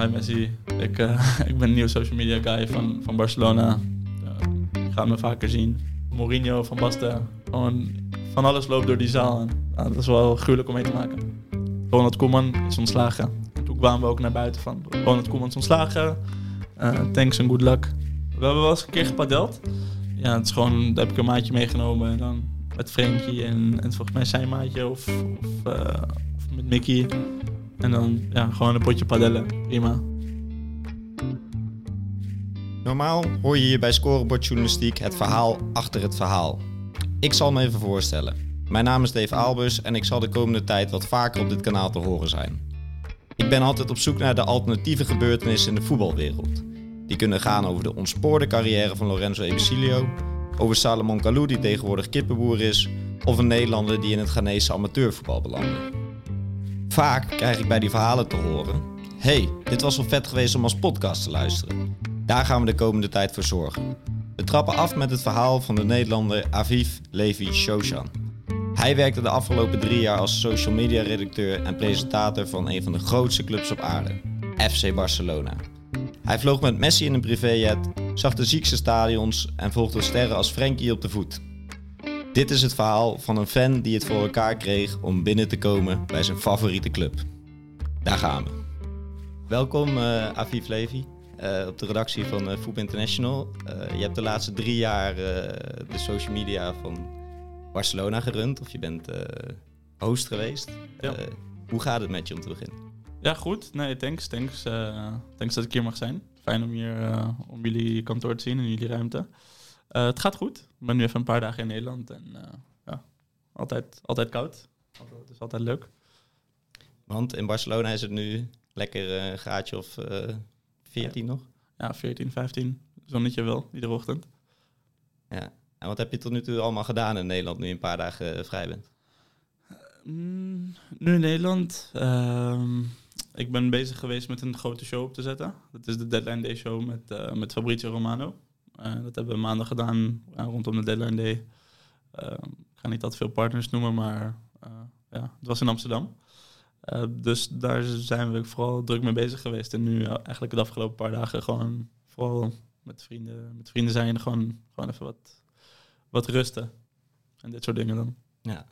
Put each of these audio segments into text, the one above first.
Hi Messi, ik, uh, ik ben een social media guy van, van Barcelona. Uh, je gaat me vaker zien. Mourinho van Basten. Gewoon van alles loopt door die zaal. Uh, dat is wel gruwelijk om mee te maken. Ronald Koeman is ontslagen. Toen kwamen we ook naar buiten van Ronald Koeman is ontslagen. thanks en good luck. We hebben wel eens een keer gepadeld. Ja, het is gewoon, daar heb ik een maatje meegenomen. En dan met Frenkie en, en volgens mij zijn maatje of, of, of met Mickey. En dan ja, gewoon een potje padellen. Prima. Normaal hoor je hier bij Scorebordjournalistiek het verhaal achter het verhaal. Ik zal me even voorstellen. Mijn naam is Dave Aalbus en ik zal de komende tijd wat vaker op dit kanaal te horen zijn. Ik ben altijd op zoek naar de alternatieve gebeurtenissen in de voetbalwereld. Die kunnen gaan over de ontspoorde carrière van Lorenzo Ebesilio, over Salomon Kalou die tegenwoordig kippenboer is, of een Nederlander die in het Ghanese amateurvoetbal belandde. Vaak krijg ik bij die verhalen te horen: hey, dit was wel vet geweest om als podcast te luisteren. Daar gaan we de komende tijd voor zorgen. We trappen af met het verhaal van de Nederlander Aviv Levi Shoshan. Hij werkte de afgelopen drie jaar als social media redacteur en presentator van een van de grootste clubs op aarde, FC Barcelona. Hij vloog met Messi in een privéjet, zag de ziekste stadions en volgde sterren als Frenkie op de voet. Dit is het verhaal van een fan die het voor elkaar kreeg om binnen te komen bij zijn favoriete club. Daar gaan we. Welkom uh, Aviv Levy uh, op de redactie van uh, International. je hebt de laatste drie jaar de social media van Barcelona gerund, of je bent host geweest. Ja. hoe gaat het met je om te beginnen? Ja, goed. Nee, thanks. Thanks, thanks dat ik hier mag zijn. Fijn om, hier, om jullie kantoor te zien en jullie ruimte. Het gaat goed. Ik ben nu even een paar dagen in Nederland en uh, ja, altijd, altijd koud. Het is altijd leuk. Want in Barcelona is het nu lekker een uh, graadje of 14 nog? Ja, 14, 15. Zonnetje wel, iedere ochtend. Ja. En wat heb je tot nu toe allemaal gedaan in Nederland nu je een paar dagen vrij bent? Mm, nu in Nederland. Ehm, ik ben bezig geweest met een grote show op te zetten. Dat is de Deadline Day Show met, met Fabrizio Romano. Uh, dat hebben we maandag gedaan rondom de deadline day. Uh, ik ga niet dat veel partners noemen, maar ja, het was in Amsterdam. dus daar zijn we vooral druk mee bezig geweest. En nu eigenlijk de afgelopen paar dagen gewoon vooral met vrienden, met vrienden zijn. Gewoon, gewoon even wat, wat rusten. En dit soort dingen dan. Ja.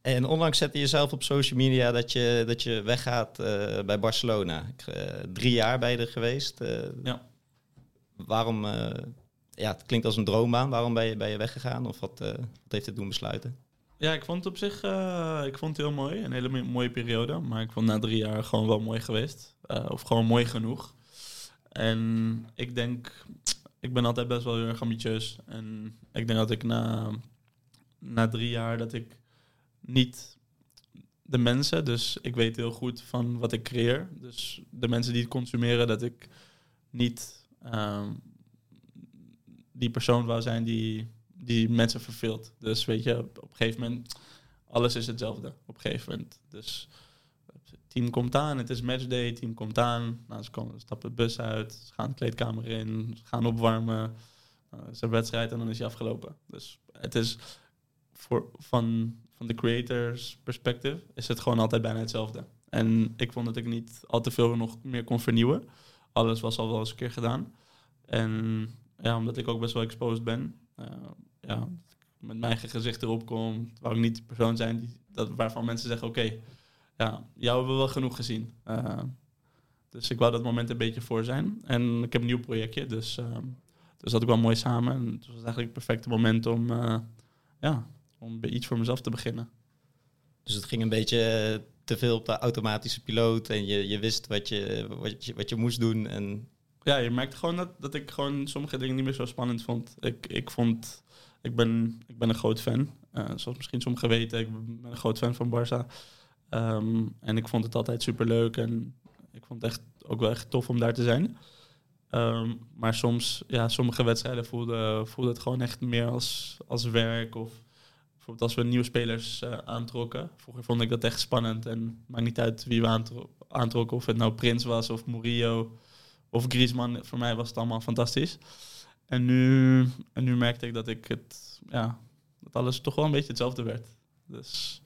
En onlangs zette je zelf op social media dat je, dat je weggaat bij Barcelona. drie jaar bij je er geweest. ja. Waarom ja, het klinkt als een droombaan. Waarom ben je, ben je weggegaan? Of wat, uh, wat heeft het doen besluiten? Ja, ik vond het op zich uh, ik vond het heel mooi. Een hele mooie periode. Maar ik vond na drie jaar gewoon wel mooi geweest. Uh, of gewoon mooi genoeg. En ik denk, ik ben altijd best wel heel erg ambitieus. En ik denk dat ik na, na drie jaar dat ik niet de mensen, dus ik weet heel goed van wat ik creëer. Dus de mensen die het consumeren, dat ik niet um, die persoon wou zijn die, die mensen verveelt. Dus weet je, op, een gegeven moment, alles is hetzelfde op een gegeven moment. Dus team komt aan, het is matchday, team komt aan. Nou, ze komen, stappen de bus uit, ze gaan de kleedkamer in, ze gaan opwarmen. Uh, is een wedstrijd en dan is hij afgelopen. Dus het is voor, van, van de creators perspective is het gewoon altijd bijna hetzelfde. En ik vond dat ik niet al te veel nog meer kon vernieuwen. Alles was al wel eens een keer gedaan. En ja, omdat ik ook best wel exposed ben. Uh, ja, met mijn eigen gezicht erop kom. Wou ik niet de persoon zijn die, dat, waarvan mensen zeggen: Oké, ja, jou hebben we wel genoeg gezien. Uh, dus ik wou dat moment een beetje voor zijn. En ik heb een nieuw projectje, dus, uh, dus dat ik wel mooi samen. En het was eigenlijk het perfecte moment om, ja, om iets voor mezelf te beginnen. Dus het ging een beetje te veel op de automatische piloot en je, je wist wat je, wat, je, wat je moest doen. En ja, je merkte gewoon dat, dat ik gewoon sommige dingen niet meer zo spannend vond. Ik, ik vond, ik ben, ik ben een groot fan. Uh, zoals misschien sommigen weten, ik ben een groot fan van Barça. Um, en ik vond het altijd super leuk en ik vond het echt ook wel echt tof om daar te zijn. Um, maar soms, ja, sommige wedstrijden voelden voelde het gewoon echt meer als, als werk. Of bijvoorbeeld als we nieuwe spelers uh, aantrokken. Vroeger vond ik dat echt spannend en maakt niet uit wie we aantro aantrokken. Of het nou Prins was of Murillo of Griezmann, voor mij was het allemaal fantastisch. En nu, en nu merkte ik dat ik het, ja, dat alles toch wel een beetje hetzelfde werd. Dus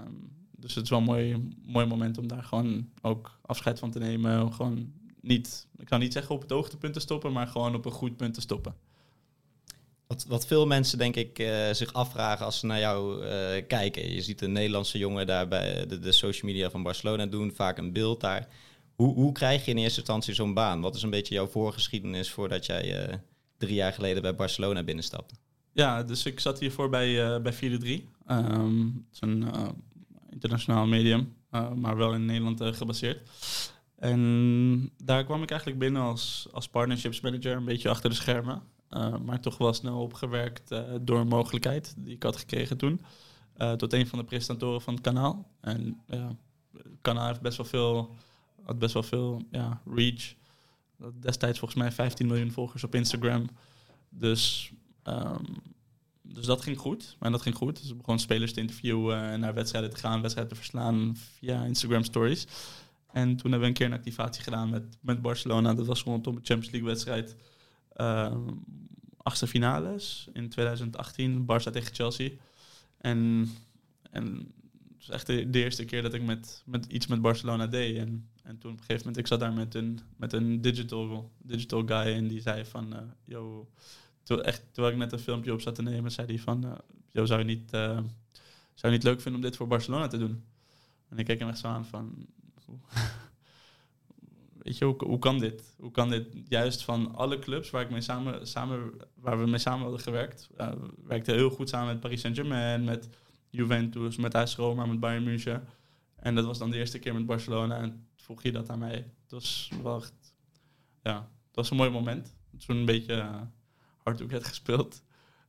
um, dus het is wel een mooi, mooi moment om daar gewoon ook afscheid van te nemen. Gewoon niet, ik kan niet zeggen op het hoogtepunt te stoppen, maar gewoon op een goed punt te stoppen. Wat, wat veel mensen denk ik uh, zich afvragen als ze naar jou uh, kijken. Je ziet een Nederlandse jongen daar bij de, de, social media van Barcelona doen, vaak een beeld daar. Hoe, hoe krijg je in eerste instantie zo'n baan? Wat is een beetje jouw voorgeschiedenis voordat jij uh, drie jaar geleden bij Barcelona binnenstapte? Ja, dus ik zat hiervoor bij, bij 4-3. Um, het is een internationaal medium, maar wel in Nederland gebaseerd. En daar kwam ik eigenlijk binnen als, als partnerships manager, een beetje achter de schermen. Uh, maar toch wel snel opgewerkt uh, door een mogelijkheid die ik had gekregen toen. Uh, tot een van de presentatoren van het kanaal. En het kanaal heeft best wel veel, had best wel veel ja, reach. Destijds volgens mij 15 miljoen volgers op Instagram. Dus, um, dus dat ging goed. En dat ging goed. Dus ik begon spelers te interviewen en naar wedstrijden te gaan, wedstrijden te verslaan via Instagram stories. En toen hebben we een keer een activatie gedaan met, met Barcelona. Dat was rondom de Champions League wedstrijd. Uh, achtste finales in 2018, Barça tegen Chelsea. En, en het was echt de, eerste keer dat ik met, met iets met Barcelona deed. En, en toen op een gegeven moment, ik zat daar met een, met een digital, digital guy en die zei van, uh, yo, toen, echt, terwijl ik net een filmpje op zat te nemen, zei hij van, uh, yo, zou je niet, uh, zou je niet leuk vinden om dit voor Barcelona te doen? En ik keek hem echt zo aan van, weet je, hoe, hoe kan dit? Hoe kan dit juist van alle clubs waar, ik mee samen, samen, waar we mee samen hadden gewerkt, uh, werkte heel goed samen met Paris Saint-Germain, met Juventus, met AS Roma, met Bayern München. En dat was dan de eerste keer met Barcelona en vroeg je dat aan mij. Het was wel ja, het was een mooi moment. Toen een beetje uh, hard werd gespeeld.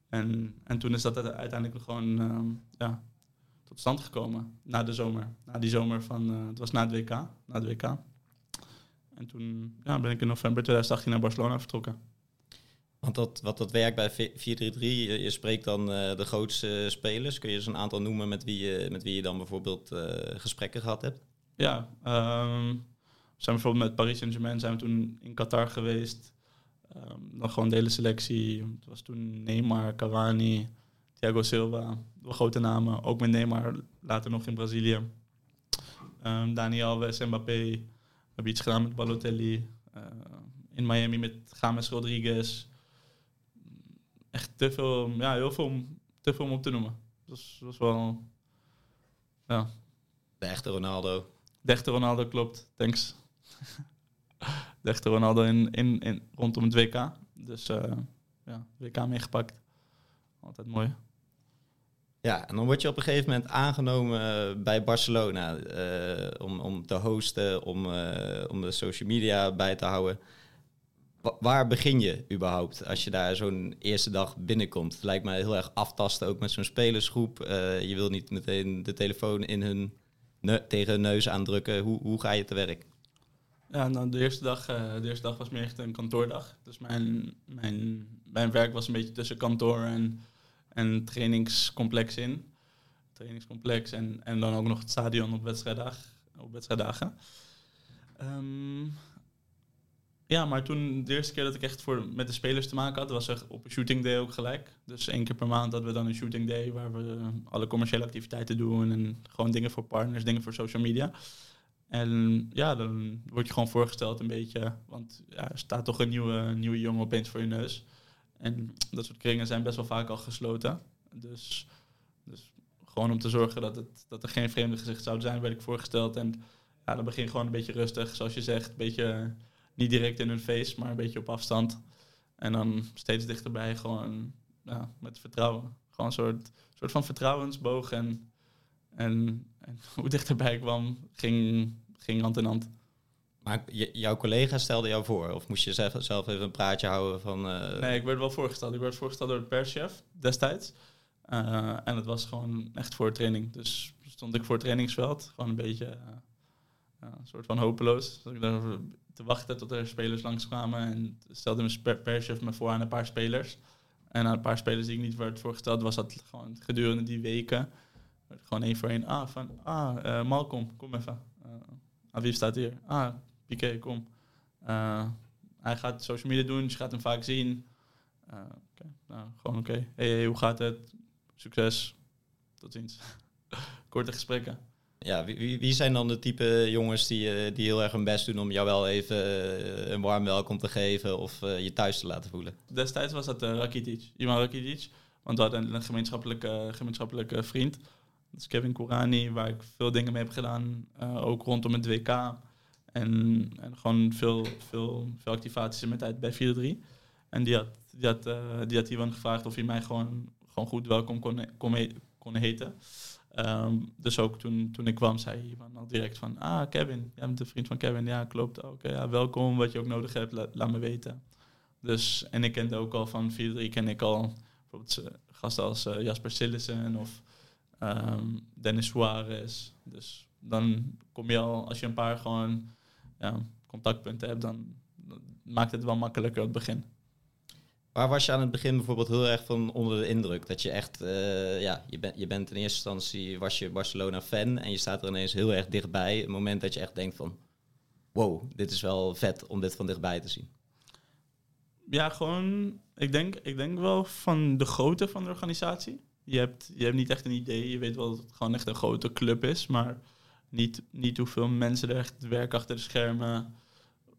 En, en toen is dat uiteindelijk gewoon uh, ja, tot stand gekomen na de zomer. Na die zomer van, uh, het was na het WK. Na WK. En toen ja, ben ik in november 2018 naar Barcelona vertrokken. Want dat, wat dat werkt bij 433, je, spreekt dan uh, de grootste spelers. Kun je eens een aantal noemen met wie je, met wie je dan bijvoorbeeld uh, gesprekken gehad hebt? Ja, um, we zijn bijvoorbeeld met Paris Saint-Germain zijn we toen in Qatar geweest. Um, dan gewoon de hele selectie. Het was toen Neymar, Cavani, Thiago Silva. Grote namen. Ook met Neymar later nog in Brazilië. Um, Dani Alves, Mbappé. We hebben iets gedaan met Balotelli. In Miami met James Rodriguez. Echt te veel, ja, heel veel, om, te veel om op te noemen. Dat was, wel, ja. De echte Ronaldo. De echte Ronaldo, klopt. Thanks. De echte Ronaldo in, in, in, rondom het WK. Dus uh, ja, WK meegepakt. Altijd mooi. Ja, en dan word je op een gegeven moment aangenomen bij Barcelona uh, om, om te hosten, om, uh, om de social media bij te houden. Wa waar begin je überhaupt als je daar zo'n eerste dag binnenkomt? Het lijkt mij heel erg aftasten, ook met zo'n spelersgroep. Uh, je wil niet meteen de telefoon in hun tegen hun neus aandrukken. Hoe, hoe ga je te werk? Ja, nou, de, eerste dag, de eerste dag was meer echt een kantoordag. Dus mijn, mijn, mijn werk was een beetje tussen kantoor en en trainingscomplex in. Trainingscomplex en, en dan ook nog het stadion op, wedstrijddag, op wedstrijddagen. Um, ja, maar toen de eerste keer dat ik echt voor, met de spelers te maken had, was er op een shooting day ook gelijk. Dus één keer per maand hadden we dan een shooting day waar we alle commerciële activiteiten doen en gewoon dingen voor partners, dingen voor social media. En ja, dan word je gewoon voorgesteld een beetje, want ja, er staat toch een nieuwe, nieuwe jongen opeens voor je neus. En dat soort kringen zijn best wel vaak al gesloten. Dus, dus gewoon om te zorgen dat, het, dat er geen vreemde gezicht zou zijn, werd ik voorgesteld. En ja, dan begin gewoon een beetje rustig, zoals je zegt. Een beetje niet direct in hun face, maar een beetje op afstand. En dan steeds dichterbij, gewoon ja, met vertrouwen. Gewoon een soort, soort van vertrouwensboog. En, en, en hoe dichterbij ik kwam, ging, ging hand in hand. Maar jouw collega stelde jou voor? Of moest je zelf, zelf even een praatje houden van... Uh... Nee, ik werd wel voorgesteld. Ik werd voorgesteld door de perschef destijds. Uh, en het was gewoon echt voor training. Dus stond ik voor het trainingsveld. Gewoon een beetje uh, een soort van hopeloos. Dat ik daar te wachten tot er spelers langskwamen. En stelde mijn perschef me voor aan een paar spelers. En aan een paar spelers die ik niet werd voorgesteld, was dat gewoon gedurende die weken... Gewoon één voor één. Ah, van, ah Malcolm, kom even. ah, wie staat hier? Ah, Piqué, kom. Uh, hij gaat social media doen, je gaat hem vaak zien. Nou, gewoon oké. Okay. Hey, hoe gaat het? Succes. Tot ziens. Korte gesprekken. Ja, wie, wie, zijn dan de type jongens die, eh, die heel erg hun best doen om jou wel even eh, een warm welkom te geven of eh, je thuis te laten voelen? Destijds was dat uh, Rakitic, Ivan Rakitic. Want we hadden een gemeenschappelijke, gemeenschappelijke vriend. Dat is Kevin Kourani, waar ik veel dingen mee heb gedaan. ook rondom het WK. En, en gewoon veel, veel, veel activaties in mijn tijd bij 4-3. En die had, die, had, die had gevraagd of hij mij gewoon, gewoon goed welkom kon, kon, kon heten. Ehm, dus ook toen, toen ik kwam, zei Ivan al direct van... Ah, Kevin, jij bent de vriend van Kevin. Ja, klopt. Oké, ja, welkom. Wat je ook nodig hebt, la- laat me weten. Dus, en ik kende ook al van 4-3, ken ik al bijvoorbeeld eh, gasten als eh, Jasper Sillissen of ehm, Dennis Suarez. Dus dan kom je al, als je een paar gewoon ja, contactpunten hebt, dan, maakt het wel makkelijker aan het begin. Waar was je aan het begin bijvoorbeeld heel erg van onder de indruk? Dat je echt, eh, ja, je, bent je bent in eerste instantie, was je Barcelona-fan en je staat er ineens heel erg dichtbij. Het moment dat je echt denkt van, wow, dit is wel vet om dit van dichtbij te zien. Ja, gewoon, ik denk, ik denk wel van de grootte van de organisatie. Je hebt, je hebt niet echt een idee, je weet wel dat het gewoon echt een grote club is, maar niet, niet hoeveel mensen er echt werken achter de schermen.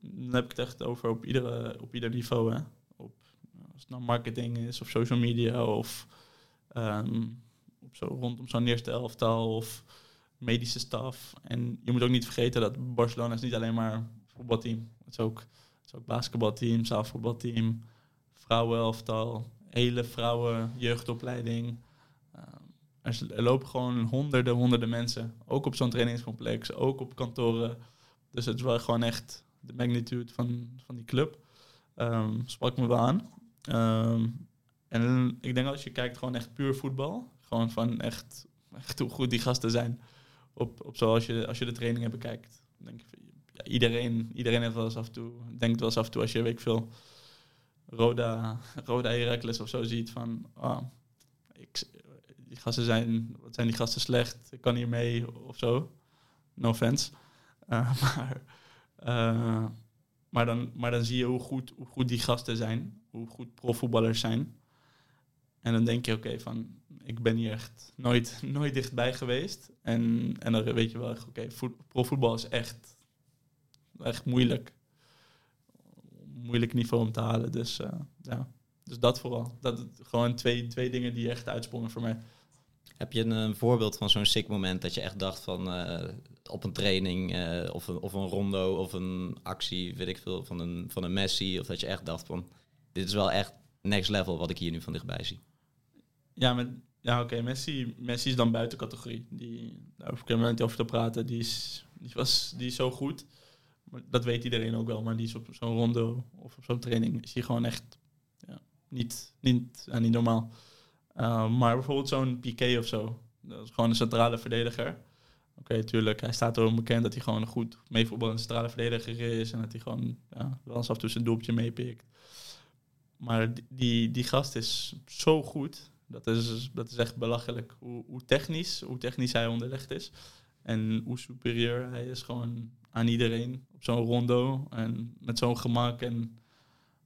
Dan heb ik het echt over op, iedere, op ieder niveau. Hè. Als het nou marketing is, of social media, of ehm, op zo, rondom zo'n eerste elftal, of medische staf. En je moet ook niet vergeten dat Barcelona is niet alleen maar voetbalteam. Het is ook, het is ook basketbalteam, zaalvoetbalteam, vrouwenelftal, hele vrouwen jeugdopleiding. Ehm, er, lopen gewoon honderden, honderden mensen. Ook op zo'n trainingscomplex, ook op kantoren. Dus het is wel gewoon echt de magnitude van, van die club. Ehm, sprak me wel aan. Ehm, en ik denk als je kijkt gewoon echt puur voetbal. Gewoon van echt, echt hoe goed die gasten zijn. Op, op zoals je, als je de trainingen bekijkt. Denk ik, ja, iedereen, iedereen heeft wel eens af en toe, denkt wel eens af en toe als je weet ik veel Roda, Roda Heracles of zo ziet van ah, ik, die gasten zijn, wat zijn die gasten slecht, ik kan hier mee of zo. No offense. Eh, maar, eh, maar, dan, maar dan zie je hoe goed, hoe goed die gasten zijn, hoe goed profvoetballers zijn. En dan denk je, oké, van ik ben hier echt nooit, nooit dichtbij geweest. En, en dan weet je wel, echt, oké, voet- profvoetbal is echt, echt moeilijk. Moeilijk niveau om te halen. Dus eh, ja, dus dat vooral. Dat gewoon twee, twee dingen die echt uitsprongen voor mij. Heb je een, eh, voorbeeld van zo'n sick moment dat je echt dacht van eh, op een training eh, of, een, of een rondo of een actie, weet ik veel, van een, van een Messi. Of dat je echt dacht van dit is wel echt next level wat ik hier nu van dichtbij zie. Ja, ja oké, Messi, Messi is dan buiten categorie. Die, daar hoef ik helemaal niet over te praten. Die is, die, was, die is zo goed. Maar dat weet iedereen ook wel. Maar die is op zo'n rondo of op zo'n training is hij gewoon echt ja, niet, niet, niet normaal. Uh, maar bijvoorbeeld zo'n Piqué of zo. Dat is gewoon een centrale verdediger. Oké, tuurlijk. Hij staat erom bekend dat hij gewoon een goed meevoetballende centrale verdediger is. En dat hij gewoon ja, wel af en toe zijn doeltje meepikt. Maar die, die, gast is zo goed. Dat is, dat is echt belachelijk. Hoe, hoe, technisch, hoe technisch hij onderlegd is. En hoe superieur hij is gewoon aan iedereen op zo'n rondo. En met zo'n gemak. En,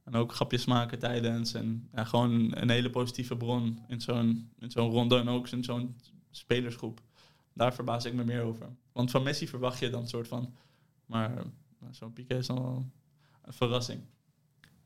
en ook grapjes maken tijdens. En ja, gewoon een hele positieve bron in zo'n, zo'n rondo. En ook in zo'n spelersgroep. Daar verbaas ik me meer over. Want van Messi verwacht je dan een soort van... Maar zo'n Piqué is wel een verrassing.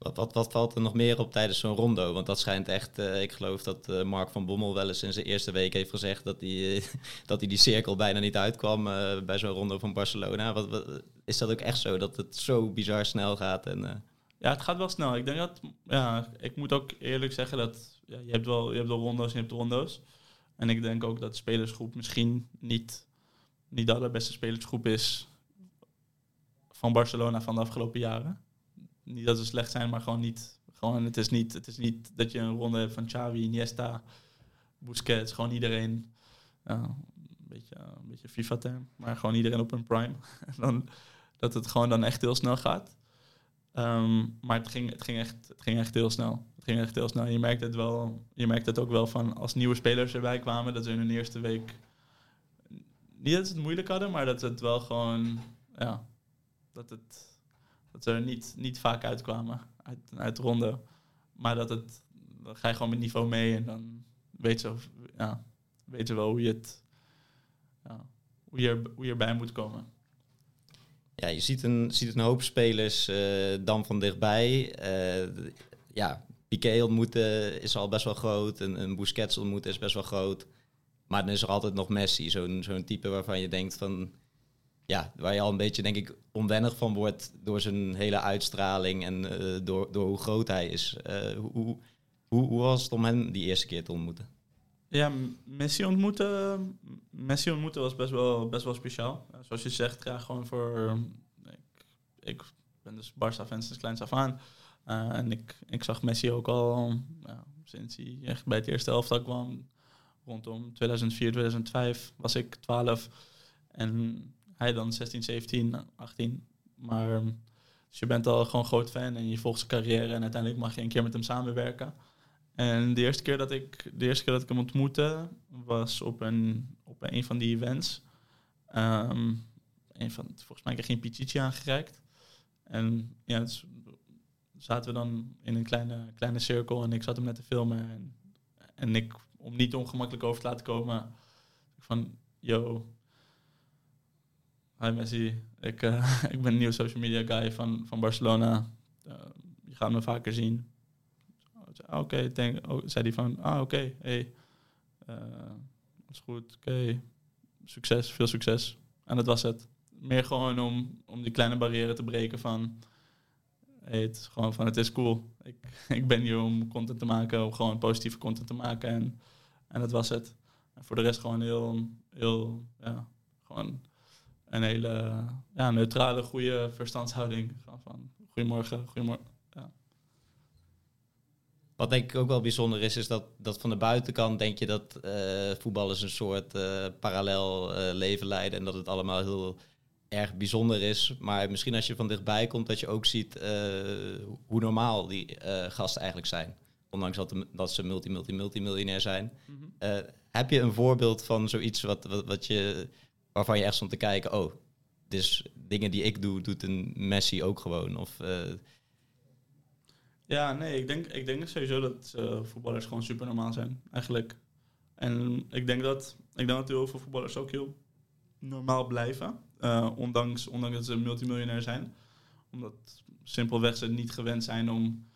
Wat, valt er nog meer op tijdens zo'n rondo? Want dat schijnt echt, uh, ik geloof dat uh, Mark van Bommel wel eens in zijn eerste week heeft gezegd dat hij, dat hij die cirkel bijna niet uitkwam bij zo'n rondo van Barcelona. Wat, is dat ook echt zo, dat het zo bizar snel gaat? En, eh, Ja, het gaat wel snel. Ik denk dat, ja, ik moet ook eerlijk zeggen dat ja, je, hebt wel, je hebt wel rondo's en je hebt rondo's. En ik denk ook dat de spelersgroep misschien niet, niet de allerbeste spelersgroep is van Barcelona van de afgelopen jaren. Niet dat ze slecht zijn, maar gewoon niet. Gewoon, het, is niet het is niet dat je een ronde hebt van Xavi, Iniesta, Busquets, gewoon iedereen. Een beetje, een beetje FIFA-term, maar gewoon iedereen op een prime. dan, dat het gewoon dan echt heel snel gaat. Um, maar het ging, het, ging echt, het ging echt heel snel. Het ging echt heel snel. Je merkt het wel. Je merkt het ook wel van als nieuwe spelers erbij kwamen, dat ze in hun eerste week niet dat ze het moeilijk hadden, maar dat het wel gewoon ja, dat het dat ze er niet, niet vaak uitkwamen uit, uit de ronde. Maar dat het dan ga je gewoon met niveau mee en dan weet ze, ja, weet ze wel hoe je het ja, hoe, je hoe je erbij moet komen. Ja, je ziet een, ziet een hoop spelers uh, dan van dichtbij. Uh, ja, Piqué ontmoeten is al best wel groot. Een, een Busquets ontmoeten is best wel groot. Maar dan is er altijd nog Messi, zo'n zo'n type waarvan je denkt van... Ja, waar je al een beetje, denk ik, onwennig van wordt door zijn hele uitstraling en uh, door, door hoe groot hij is. hoe, hoe, hoe was het om hem die eerste keer te ontmoeten? Ja, Messi ontmoeten, Messi ontmoeten was best wel, best wel speciaal. Zoals je zegt, ja, gewoon voor... Ik, ik ben dus Barça-fan sinds kleins af aan. Uh, en ik, ik zag Messi ook al sinds hij echt bij het eerste elftal kwam. Rondom 2004, 2005 was ik 12. En hij dan 16, 17, 18. Maar dus je bent al gewoon groot fan en je volgt zijn carrière. En uiteindelijk mag je een keer met hem samenwerken. En de eerste keer dat ik, de eerste keer dat ik hem ontmoette, was op een, op een van die events. Um, van, volgens mij kreeg hij een pichichi aangereikt. En ja, dus zaten we dan in een kleine, kleine cirkel en ik zat hem net te filmen. En, en ik, om niet ongemakkelijk over te laten komen, van, yo, hi Messi, ik, uh, ik ben een social media guy van, van Barcelona. Uh, je gaat me vaker zien. Ah, oké, okay, oh, zei hij van, ah oké, okay, hey, is goed, oké, succes, veel succes. En dat was het. Meer gewoon om, om die kleine barrière te breken van, het is gewoon van, het is cool. Ik, ik ben hier om content te maken, om gewoon positieve content te maken en, en dat was het. En voor de rest gewoon heel, heel, ja, gewoon een hele ja, neutrale, goede verstandshouding. Van, goedemorgen, goedemorgen wat denk ik ook wel bijzonder is, is dat, dat van de buitenkant denk je dat uh, voetballers een soort uh, parallel uh, leven leiden en dat het allemaal heel erg bijzonder is. Maar misschien als je van dichtbij komt, dat je ook ziet hoe normaal die gasten eigenlijk zijn. Ondanks dat, de, dat ze multi, multi, multimiljonair zijn. Mm -hmm. heb je een voorbeeld van zoiets wat, wat, wat je, waarvan je echt stond te kijken, oh, dus dingen die ik doe, doet een Messi ook gewoon? Of ja, nee, ik denk, ik denk sowieso dat uh, voetballers gewoon super normaal zijn, eigenlijk. En ik denk dat, ik denk dat heel veel voetballers ook heel normaal blijven, uh, ondanks, ondanks dat ze multimiljonair zijn. Omdat simpelweg ze niet gewend zijn om,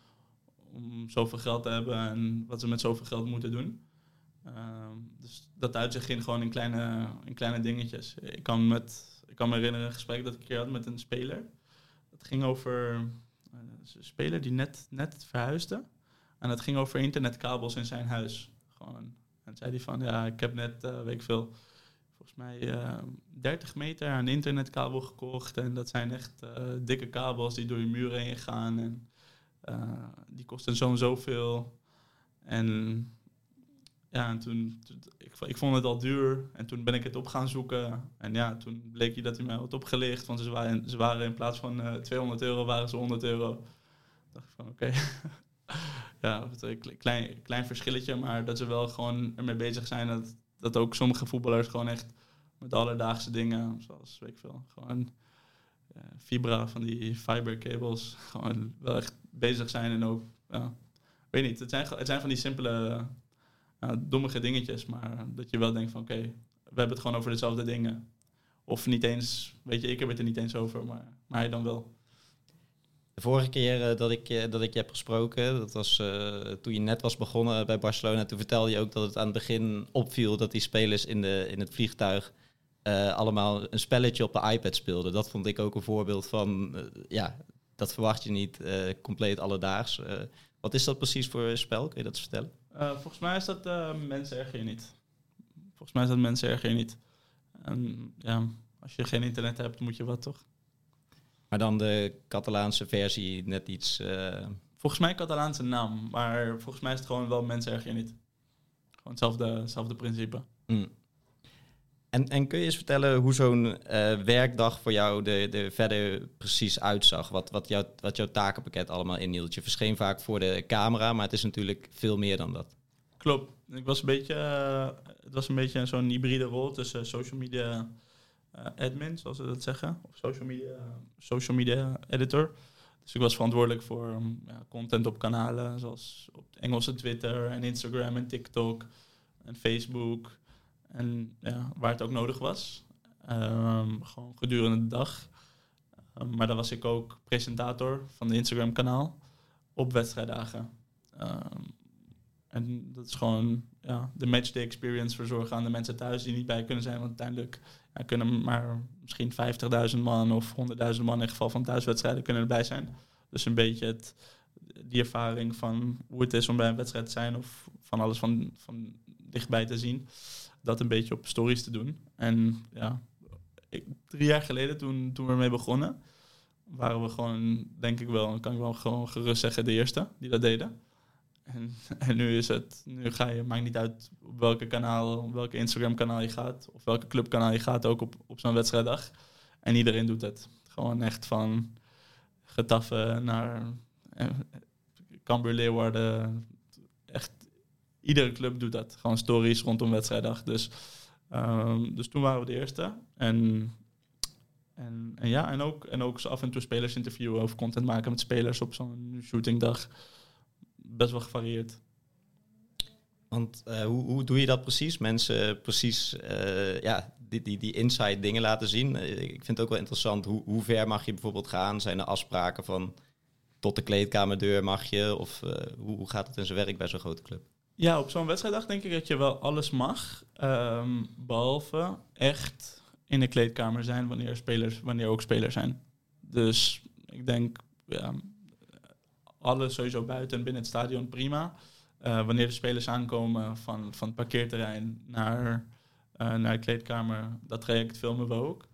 om zoveel geld te hebben en wat ze met zoveel geld moeten doen. Uh, dus dat uitzicht in gewoon in kleine, in kleine dingetjes. Ik kan, met, ik kan me herinneren een gesprek dat ik een keer had met een speler. Dat ging over een speler die net, net verhuisde. En het ging over internetkabels in zijn huis. Gewoon. En zei hij van, ja, ik heb net, uh, weet ik veel, volgens mij uh, eh, 30 meter aan internetkabel gekocht. En dat zijn echt dikke kabels die door je muren heen gaan. En die kosten zo'n zoveel. En ja, en toen, ik, ik vond het al duur. En toen ben ik het op gaan zoeken. En ja, toen bleek je dat hij mij had opgelicht. Want ze waren, ze waren in plaats van uh, 200 euro, waren ze 100 euro dacht ik van oké. ja, een klein, klein verschilletje, maar dat ze wel gewoon ermee bezig zijn dat, dat ook sommige voetballers gewoon echt met alledaagse dingen, zoals weet ik veel, gewoon uh, fibra van die fiber cables, gewoon wel echt bezig zijn en ook, ja, weet niet, het zijn, het zijn van die simpele, uh, dommige dingetjes, maar dat je wel denkt van oké, we hebben het gewoon over dezelfde dingen. Of niet eens, weet je, ik heb het er niet eens over, maar, maar hij dan wel. De vorige keer uh, dat, ik, uh, dat ik je heb gesproken, dat was uh, toen je net was begonnen bij Barcelona. Toen vertelde je ook dat het aan het begin opviel dat die spelers in, de, in het vliegtuig allemaal een spelletje op de iPad speelden. Dat vond ik ook een voorbeeld van, ja, dat verwacht je niet compleet alledaags. wat is dat precies voor spel? Kun je dat vertellen? Volgens mij is dat mensen erger je niet. Volgens mij is dat mensen erger je niet. En ja, als je geen internet hebt, moet je wat toch? Maar dan de Catalaanse versie net iets... Uh... Volgens mij Catalaanse naam, maar volgens mij is het gewoon wel mensen erg je niet. Gewoon hetzelfde, hetzelfde principe. Mm. En, en kun je eens vertellen hoe zo'n uh, werkdag voor jou er, de verder precies uitzag? Wat, wat, jouw, wat jouw takenpakket allemaal inhield? Je verscheen vaak voor de camera, maar het is natuurlijk veel meer dan dat. Klopt. Ik was een beetje, uh, het was een beetje zo'n hybride rol tussen social media uh, admin, zoals ze dat zeggen. Of social media, social media editor. Dus ik was verantwoordelijk voor um, ja, content op kanalen zoals op Engelse Twitter en Instagram en TikTok en Facebook. En ja, waar het ook nodig was. Ehm, gewoon gedurende de dag. Ehm, maar dan was ik ook presentator van de Instagram-kanaal op wedstrijddagen. Ehm, en dat is gewoon ja, de matchday experience verzorgen aan de mensen thuis die niet bij kunnen zijn. Want uiteindelijk kunnen maar misschien 50.000 man of 100.000 man in geval van thuiswedstrijden kunnen erbij zijn. Dus een beetje het, die ervaring van hoe het is om bij een wedstrijd te zijn of van alles van, van dichtbij te zien. Dat een beetje op stories te doen. En ja, ik, drie jaar geleden toen, toen we ermee begonnen, waren we gewoon, denk ik wel, kan ik wel gewoon gerust zeggen, de eerste die dat deden. En, en nu is het, nu ga je, maakt niet uit op welke kanaal, op welke Instagram kanaal je gaat, of welke clubkanaal je gaat, ook op, op zo'n wedstrijddag. En iedereen doet het. Gewoon echt van Getafe naar eh, Cambuur Leeuwarden. Iedere club doet dat. Gewoon stories rondom wedstrijddag. Dus, um, dus toen waren we de eerste. En, en, en ja, en ook, en ook af en toe spelers interviewen of content maken met spelers op zo'n shootingdag best wel gevarieerd. Want uh, hoe, hoe doe je dat precies? Mensen precies uh, ja, die, die, die inside dingen laten zien. Uh, ik vind het ook wel interessant. Hoe, hoe ver mag je bijvoorbeeld gaan? Zijn er afspraken van tot de kleedkamerdeur mag je? Of hoe, hoe gaat het in zijn werk bij zo'n grote club? Ja, op zo'n wedstrijddag denk ik dat je wel alles mag. Um, behalve echt in de kleedkamer zijn wanneer, spelers, wanneer ook spelers zijn. Dus ik denk, ja, alles sowieso buiten en binnen het stadion prima. Uh, wanneer de spelers aankomen van, van het parkeerterrein naar, uh, naar de kleedkamer, dat traject filmen we ook.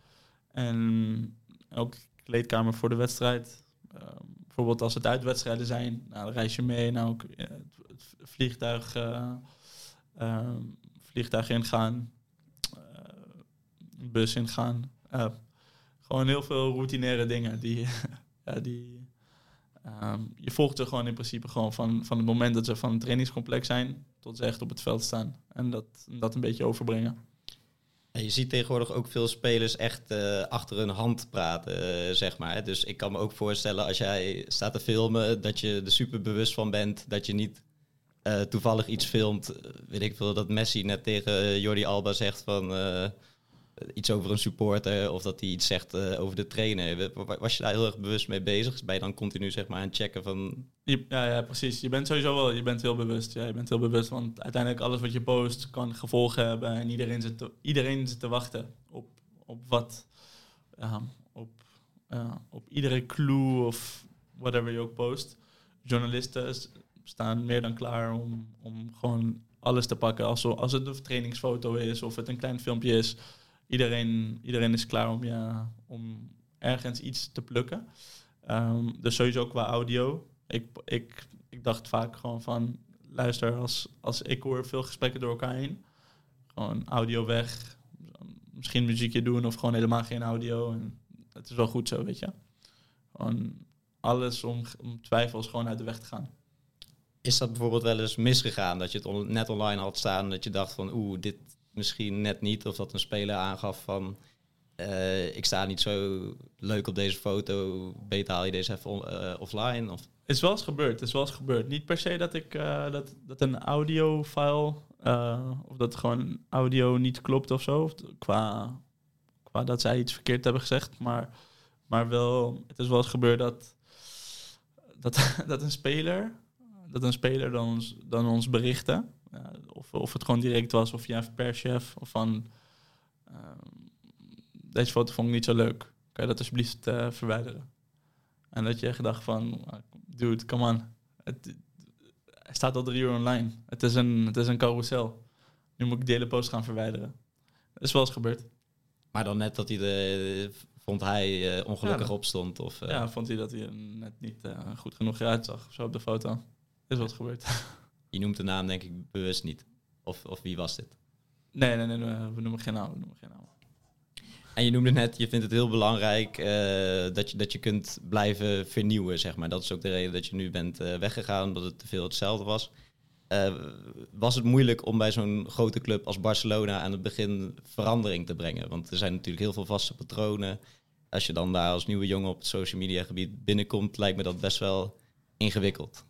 En ook kleedkamer voor de wedstrijd. Uh, bijvoorbeeld als het uitwedstrijden zijn, nou, dan reis je mee naar ook het vliegtuig, vliegtuig ingaan, bus ingaan. gewoon heel veel routinaire dingen die, ja, die, Um, je volgt er gewoon in principe gewoon van, van het moment dat ze van het trainingscomplex zijn tot ze echt op het veld staan. En dat, dat een beetje overbrengen. En je ziet tegenwoordig ook veel spelers echt uh, achter hun hand praten, zeg maar. Dus ik kan me ook voorstellen als jij staat te filmen, dat je er super bewust van bent dat je niet uh, toevallig iets filmt. Weet ik veel, dat Messi net tegen Jordi Alba zegt van iets over een supporter of dat hij iets zegt over de trainer. Was je daar heel erg bewust mee bezig? Ben je dan continu zeg maar aan het checken van... Ja, ja, precies. Je bent sowieso wel, je bent heel bewust. Ja, je bent heel bewust, want uiteindelijk alles wat je post kan gevolgen hebben en iedereen zit te, iedereen zit te wachten op, op wat, op, op iedere clue of whatever je ook post. Journalisten staan meer dan klaar om, om gewoon alles te pakken. Als, als het een trainingsfoto is of het een klein filmpje is iedereen, iedereen is klaar om, ja, om ergens iets te plukken. Um, dus sowieso qua audio. Ik, ik, ik dacht vaak gewoon van, luister, als, als ik hoor veel gesprekken door elkaar heen, gewoon audio weg, misschien muziekje doen of gewoon helemaal geen audio. En het is wel goed zo, weet je. Gewoon alles om, om twijfels gewoon uit de weg te gaan. Is dat bijvoorbeeld wel eens misgegaan? Dat je het net online had staan dat je dacht van oeh, dit, misschien net niet. Of dat een speler aangaf van uh, ik sta niet zo leuk op deze foto. Beter haal je deze even uh, offline. Of... Het is wel eens gebeurd. Het is wel eens gebeurd. Niet per se dat ik uh, dat, dat een audio-file of dat gewoon audio niet klopt of zo. Of qua, qua dat zij iets verkeerd hebben gezegd. Maar, maar wel, het is wel eens gebeurd dat, dat, dat een speler dat een speler dan ons, dan ons berichtte of, of het gewoon direct was, of ja, per chef, of van uh, deze foto vond ik niet zo leuk. Kan je dat alsjeblieft uh, verwijderen? En dat je gedacht van, ah, dude, come on. Het, hij staat al drie uur online. Het is een, het is een carousel. Nu moet ik de hele post gaan verwijderen. Dat is wel eens gebeurd. Maar dan net dat hij de, vond hij uh, ongelukkig ja, opstond? Of, uh... Ja, vond hij dat hij er net niet uh, goed genoeg eruit zag of zo op de foto. Is wat gebeurd. Je noemt de naam denk ik bewust niet. Of, of wie was dit? Nee, nee, nee, we noemen geen naam. We noemen geen naam. En je noemde net, je vindt het heel belangrijk uh, dat, je, dat je kunt blijven vernieuwen, zeg maar. Dat is ook de reden dat je nu bent uh, weggegaan, omdat het te veel hetzelfde was. Uh, was het moeilijk om bij zo'n grote club als Barcelona aan het begin verandering te brengen? Want er zijn natuurlijk heel veel vaste patronen. Als je dan daar als nieuwe jongen op het social media gebied binnenkomt, lijkt me dat best wel ingewikkeld.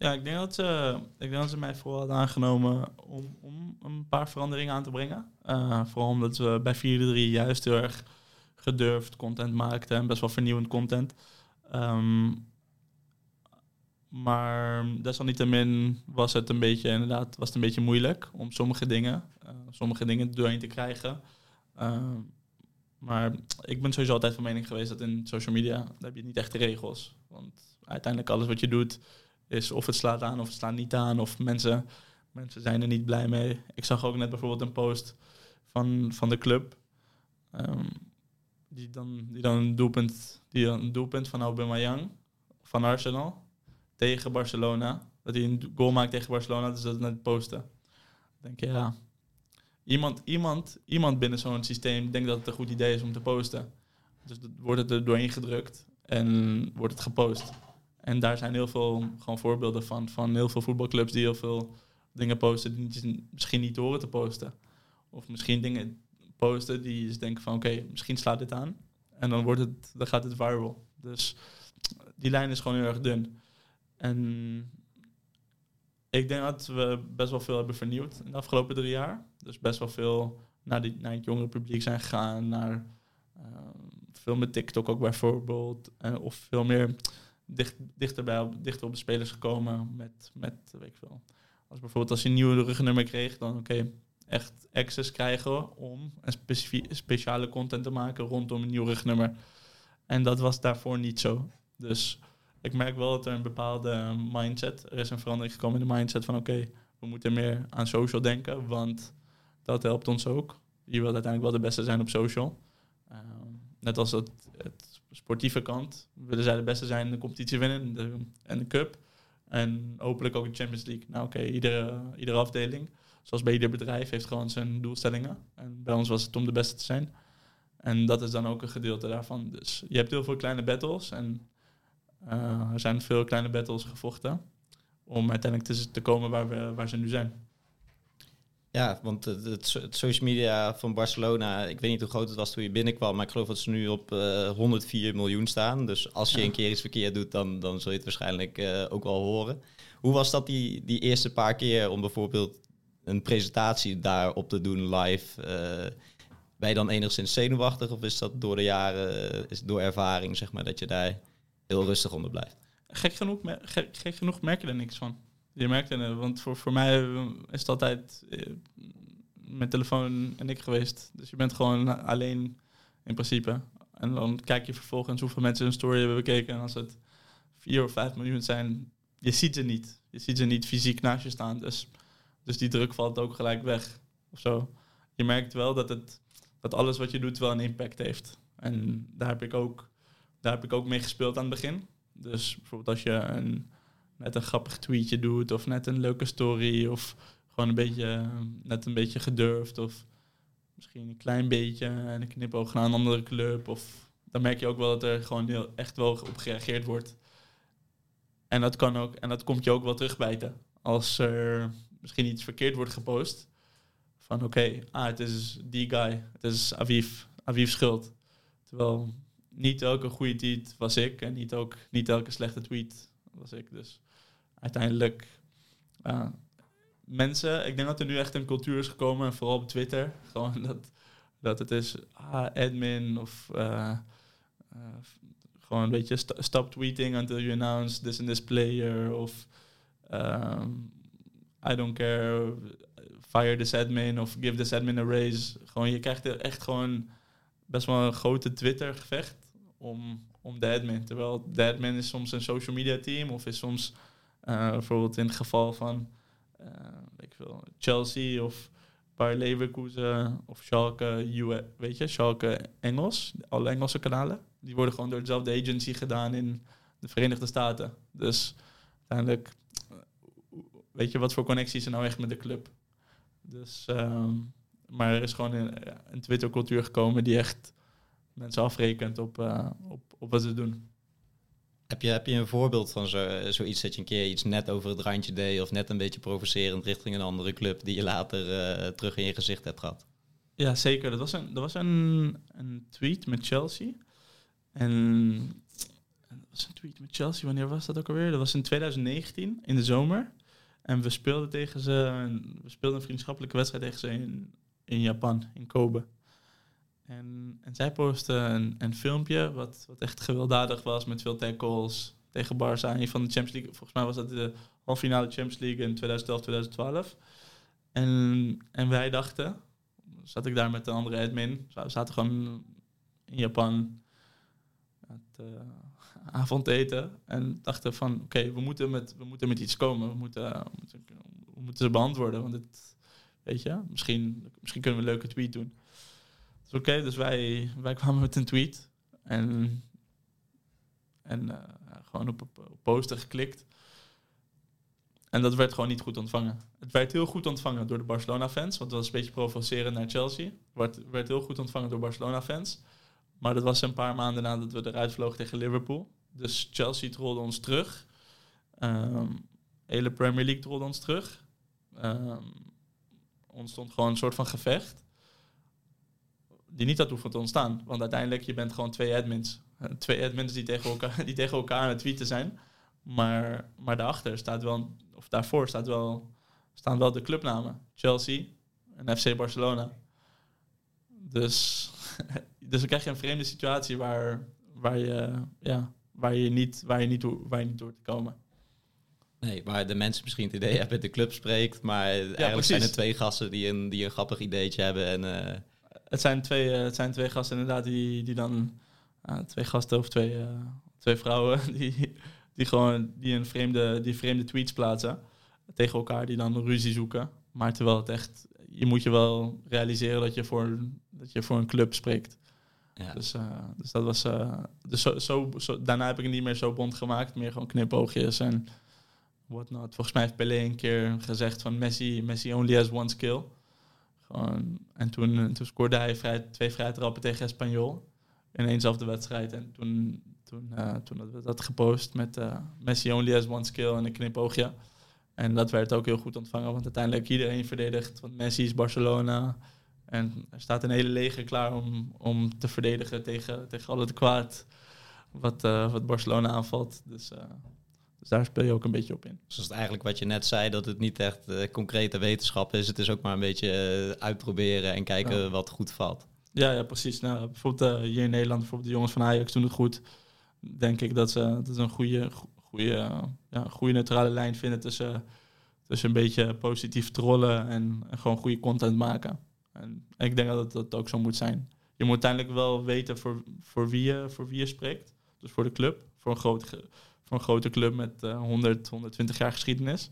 Ja, ik denk dat ze, ik denk dat ze mij vooral hadden aangenomen om, om een paar veranderingen aan te brengen. Uh, vooral omdat we bij 4-3 juist heel erg gedurfd content maakten en best wel vernieuwend content. Um, maar desalniettemin was het een beetje, inderdaad, was het een beetje moeilijk om sommige dingen, uh, sommige dingen doorheen te krijgen. Uh, maar ik ben sowieso altijd van mening geweest dat in social media, daar heb je niet echt de regels. Want uiteindelijk alles wat je doet, is of het slaat aan of het slaat niet aan. Of mensen, mensen zijn er niet blij mee. Ik zag ook net bijvoorbeeld een post van, van de club. Um, die, dan, die dan een doelpunt, die dan een doelpunt van Aubameyang van Arsenal tegen Barcelona. Dat hij een goal maakt tegen Barcelona, dus dat net posten. Denk je, ja, iemand, iemand, iemand binnen zo'n systeem denkt dat het een goed idee is om te posten. Dus wordt het er doorheen gedrukt en wordt het gepost. En daar zijn heel veel gewoon voorbeelden van. Van heel veel voetbalclubs die heel veel dingen posten die misschien niet horen te posten. Of misschien dingen posten die je denken van oké, misschien slaat dit aan. En dan, wordt het, dan gaat het viral. Dus die lijn is gewoon heel erg dun. En ik denk dat we best wel veel hebben vernieuwd in de afgelopen drie jaar. Dus best wel veel naar, die, naar het jongere publiek zijn gegaan. Naar uh, veel met TikTok ook bijvoorbeeld. Uh, of veel meer dicht, dichter, bij, dichter op de spelers gekomen met, met weet ik veel. Als bijvoorbeeld als je een nieuwe rugnummer kreeg, dan oké, echt access krijgen om een speciale content te maken rondom een nieuw rugnummer. En dat was daarvoor niet zo. Dus ik merk wel dat er een bepaalde mindset, er is een verandering gekomen in de mindset van oké, we moeten meer aan social denken, want dat helpt ons ook. Je wilt uiteindelijk wel de beste zijn op social. Ehm, net als het, sportieve kant willen zij de beste zijn in de competitie winnen en de cup. En hopelijk ook de Champions League. Nou oké, iedere, iedere afdeling, zoals bij ieder bedrijf, heeft gewoon zijn doelstellingen. En bij ons was het om de beste te zijn. En dat is dan ook een gedeelte daarvan. Dus je hebt heel veel kleine battles en uh, er zijn veel kleine battles gevochten om uiteindelijk te, te komen waar, we, waar ze nu zijn. Ja, want het, het, social media van Barcelona, ik weet niet hoe groot het was toen je binnenkwam, maar ik geloof dat ze nu op uh, eh, 104 miljoen staan. Dus als je een keer iets verkeerd doet, dan, dan zul je het waarschijnlijk uh, ook wel horen. Hoe was dat die, die eerste paar keer om bijvoorbeeld een presentatie daarop te doen live? Uh, ben je dan enigszins zenuwachtig of is dat door de jaren, is door ervaring, zeg maar, dat je daar heel rustig onder blijft. Gek genoeg, gek, gek genoeg merk je er niks van. Je merkt er, want voor, voor mij is het altijd uh, mijn telefoon en ik geweest. Dus je bent gewoon alleen in principe. En dan kijk je vervolgens hoeveel mensen een story hebben bekeken. En als het 4 of 5 miljoen zijn, je ziet ze niet. Je ziet ze niet fysiek naast je staan. Dus, dus die druk valt ook gelijk weg. Of zo. Je merkt wel dat, het, dat alles wat je doet wel een impact heeft. En daar heb ik ook daar heb ik ook mee gespeeld aan het begin. Dus bijvoorbeeld als je een, net een grappig tweetje doet of net een leuke story of gewoon een beetje, net een beetje gedurfd of misschien een klein beetje en een knipoog naar een andere club. Of dan merk je ook wel dat er gewoon heel, echt wel op gereageerd wordt. En dat kan ook, en dat komt je ook wel terugbijten. Als er misschien iets verkeerd wordt gepost. Van oké, ah, het is die guy. Het is Aviv. Aviv schuld. Terwijl niet elke goede tweet was ik en niet, ook, niet elke slechte tweet was ik. Dus uiteindelijk, uh, mensen, ik denk dat er nu echt een cultuur is gekomen, vooral op Twitter, gewoon dat, dat het is ah, admin of uh, uh, gewoon een beetje st stop tweeting until you announce this and this player of um, I don't care, fire this admin of give this admin a raise. Gewoon, je krijgt er echt gewoon best wel een grote Twitter-gevecht om, om de admin. Terwijl de admin is soms een social media team of is soms uh, bijvoorbeeld in het geval van uh, ik wil, Chelsea of Bayer Leverkusen of Schalke, weet je, Schalke Engels, alle Engelse kanalen, die worden gewoon door dezelfde agency gedaan in de Verenigde Staten. Dus uiteindelijk, weet je wat voor connecties er nou echt met de club. Dus um, maar er is gewoon een, een Twitter-cultuur gekomen die echt mensen afrekent op, op, op wat ze doen. Heb je, heb je een voorbeeld van zo, zoiets dat je een keer iets net over het randje deed of net een beetje provocerend richting een andere club die je later uh, terug in je gezicht hebt gehad? Ja, zeker. Dat was een, dat was een, een tweet met Chelsea. En was een tweet met Chelsea. Wanneer was dat ook alweer? Dat was in 2019, in de zomer. En we speelden tegen ze, we speelden een vriendschappelijke wedstrijd tegen ze in, in Japan, in Kobe. En, en zij postte een, een filmpje wat, wat echt gewelddadig was met veel tackles tegen Barça. Een van de Champions League, volgens mij was dat de halve finale Champions League in 2011, 2012. En, en wij dachten, zat ik daar met de andere admin, we zaten gewoon in Japan het uh, avondeten en dachten van oké, we, moeten met, we moeten met iets komen, we moeten, we moeten, we moeten ze beantwoorden, want het, weet je, misschien, misschien kunnen we een leuke tweet doen. Oké, dus wij, wij kwamen met een tweet en, en uh, gewoon op, op, poster geklikt. En dat werd gewoon niet goed ontvangen. Het werd heel goed ontvangen door de Barcelona-fans, want het was een beetje provoceren naar Chelsea. Het werd, werd heel goed ontvangen door Barcelona-fans. Maar dat was een paar maanden nadat we eruit vlogen tegen Liverpool. Dus Chelsea trolde ons terug. Um, hele Premier League trolde ons terug. Um, ontstond gewoon een soort van gevecht. Die niet had hoeven te ontstaan. Want uiteindelijk, je bent gewoon twee admins. Twee admins die tegen elkaar, die tegen elkaar aan het tweeten zijn. Maar, maar daarachter staat wel, of daarvoor staat wel, staan wel de clubnamen. Chelsea en FC Barcelona. Dus, dus dan krijg je een vreemde situatie waar, waar, je, ja, waar, je niet, waar, je niet, waar je niet door te komen. Nee, waar de mensen misschien het idee hebben, de club spreekt, maar eigenlijk precies. zijn er twee gasten die een, die een grappig ideetje hebben. En, uh... het, zijn twee, uh, het zijn twee gasten inderdaad die, die dan, uh, twee gasten of twee, twee vrouwen, die, die gewoon die een vreemde, die vreemde tweets plaatsen tegen elkaar, die dan ruzie zoeken. Maar terwijl het echt, je moet je wel realiseren dat je voor, dat je voor een club spreekt. Ja. Dus, uh, dus dat was. Uh, dus zo, zo, zo, daarna heb ik het niet meer zo bond gemaakt, meer gewoon knipoogjes en whatnot. Volgens mij heeft Pelé een keer gezegd van Messi, Messi only has one skill. En toen, toen scoorde hij vrij, twee vrije trappen tegen Espanyol in eenzelfde wedstrijd. En toen, toen, uh, toen hadden we dat gepost met uh, Messi only has one skill en een knipoogje. En dat werd ook heel goed ontvangen, want uiteindelijk iedereen verdedigt. Want Messi is Barcelona. En er staat een hele leger klaar om, om te verdedigen tegen, tegen al het kwaad wat, wat Barcelona aanvalt. Dus, dus daar speel je ook een beetje op in. Dus het eigenlijk wat je net zei, dat het niet echt concrete wetenschap is. Het is ook maar een beetje uitproberen en kijken ja. wat goed valt. Ja, ja precies. Nou, bijvoorbeeld hier in Nederland, bijvoorbeeld de jongens van Ajax doen het goed denk ik dat ze, dat een goede, goede, ja, goede neutrale lijn vinden tussen, tussen een beetje positief trollen en, en gewoon goede content maken. En, en, ik denk dat dat ook zo moet zijn. Je moet uiteindelijk wel weten voor, voor, wie, je, voor wie je spreekt. Dus voor de club. Voor een, groot, voor een grote club met uh, 100, 120 jaar geschiedenis.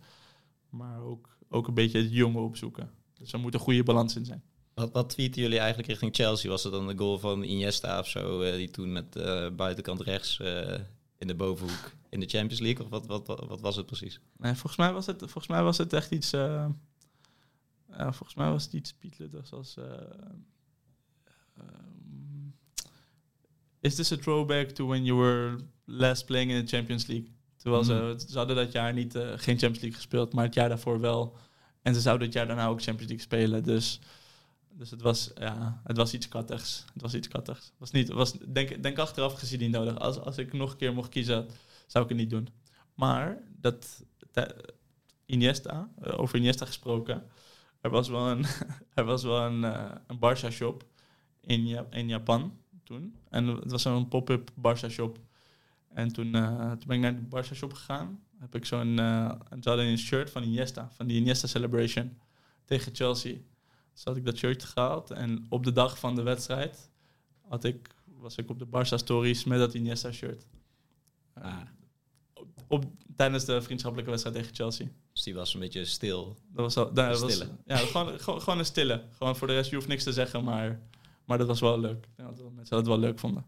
Maar ook, ook een beetje het jonge opzoeken. Dus er moet een goede balans in zijn. Wat, wat tweeten jullie eigenlijk richting Chelsea? Was het dan de goal van Iniesta of zo, uh, die toen met uh, buitenkant rechts uh, in de bovenhoek in de Champions League? Of wat, wat, wat, wat was het precies? Nee, volgens mij was het, volgens mij was het echt iets. volgens mij was het iets pietluttigs als. Um, is this a throwback to when you were last playing in the Champions League? Terwijl mm. ze, ze hadden dat jaar niet, geen Champions League gespeeld, maar het jaar daarvoor wel. En ze zouden het jaar daarna ook Champions League spelen. Dus dus het was, ja, het was iets kattigs. Het was iets kattigs. Was niet, was, denk, denk achteraf gezien niet nodig. Als, als ik nog een keer mocht kiezen, zou ik het niet doen. Maar dat, Iniesta, eh, over Iniesta gesproken, er was wel een, er was wel een, uh, een Barça shop in, in Japan toen. En het was zo'n pop-up Barça shop. En toen, uh, toen ben ik naar de Barça shop gegaan. Heb ik zo'n, uh, ze hadden een shirt van Iniesta, van die Iniesta Celebration tegen Chelsea. Dus had ik dat shirt gehaald. En op de dag van de wedstrijd had ik, was ik op de Barça Stories met dat Iniesta shirt. Ah. Op, tijdens de vriendschappelijke wedstrijd tegen Chelsea. Dus die was een beetje stil. Dat was, al, nou, dat was ja, gewoon, gewoon, gewoon een stille. Gewoon voor de rest, je hoeft niks te zeggen, maar, maar dat was wel leuk. Ik denk dat mensen dat wel leuk vonden.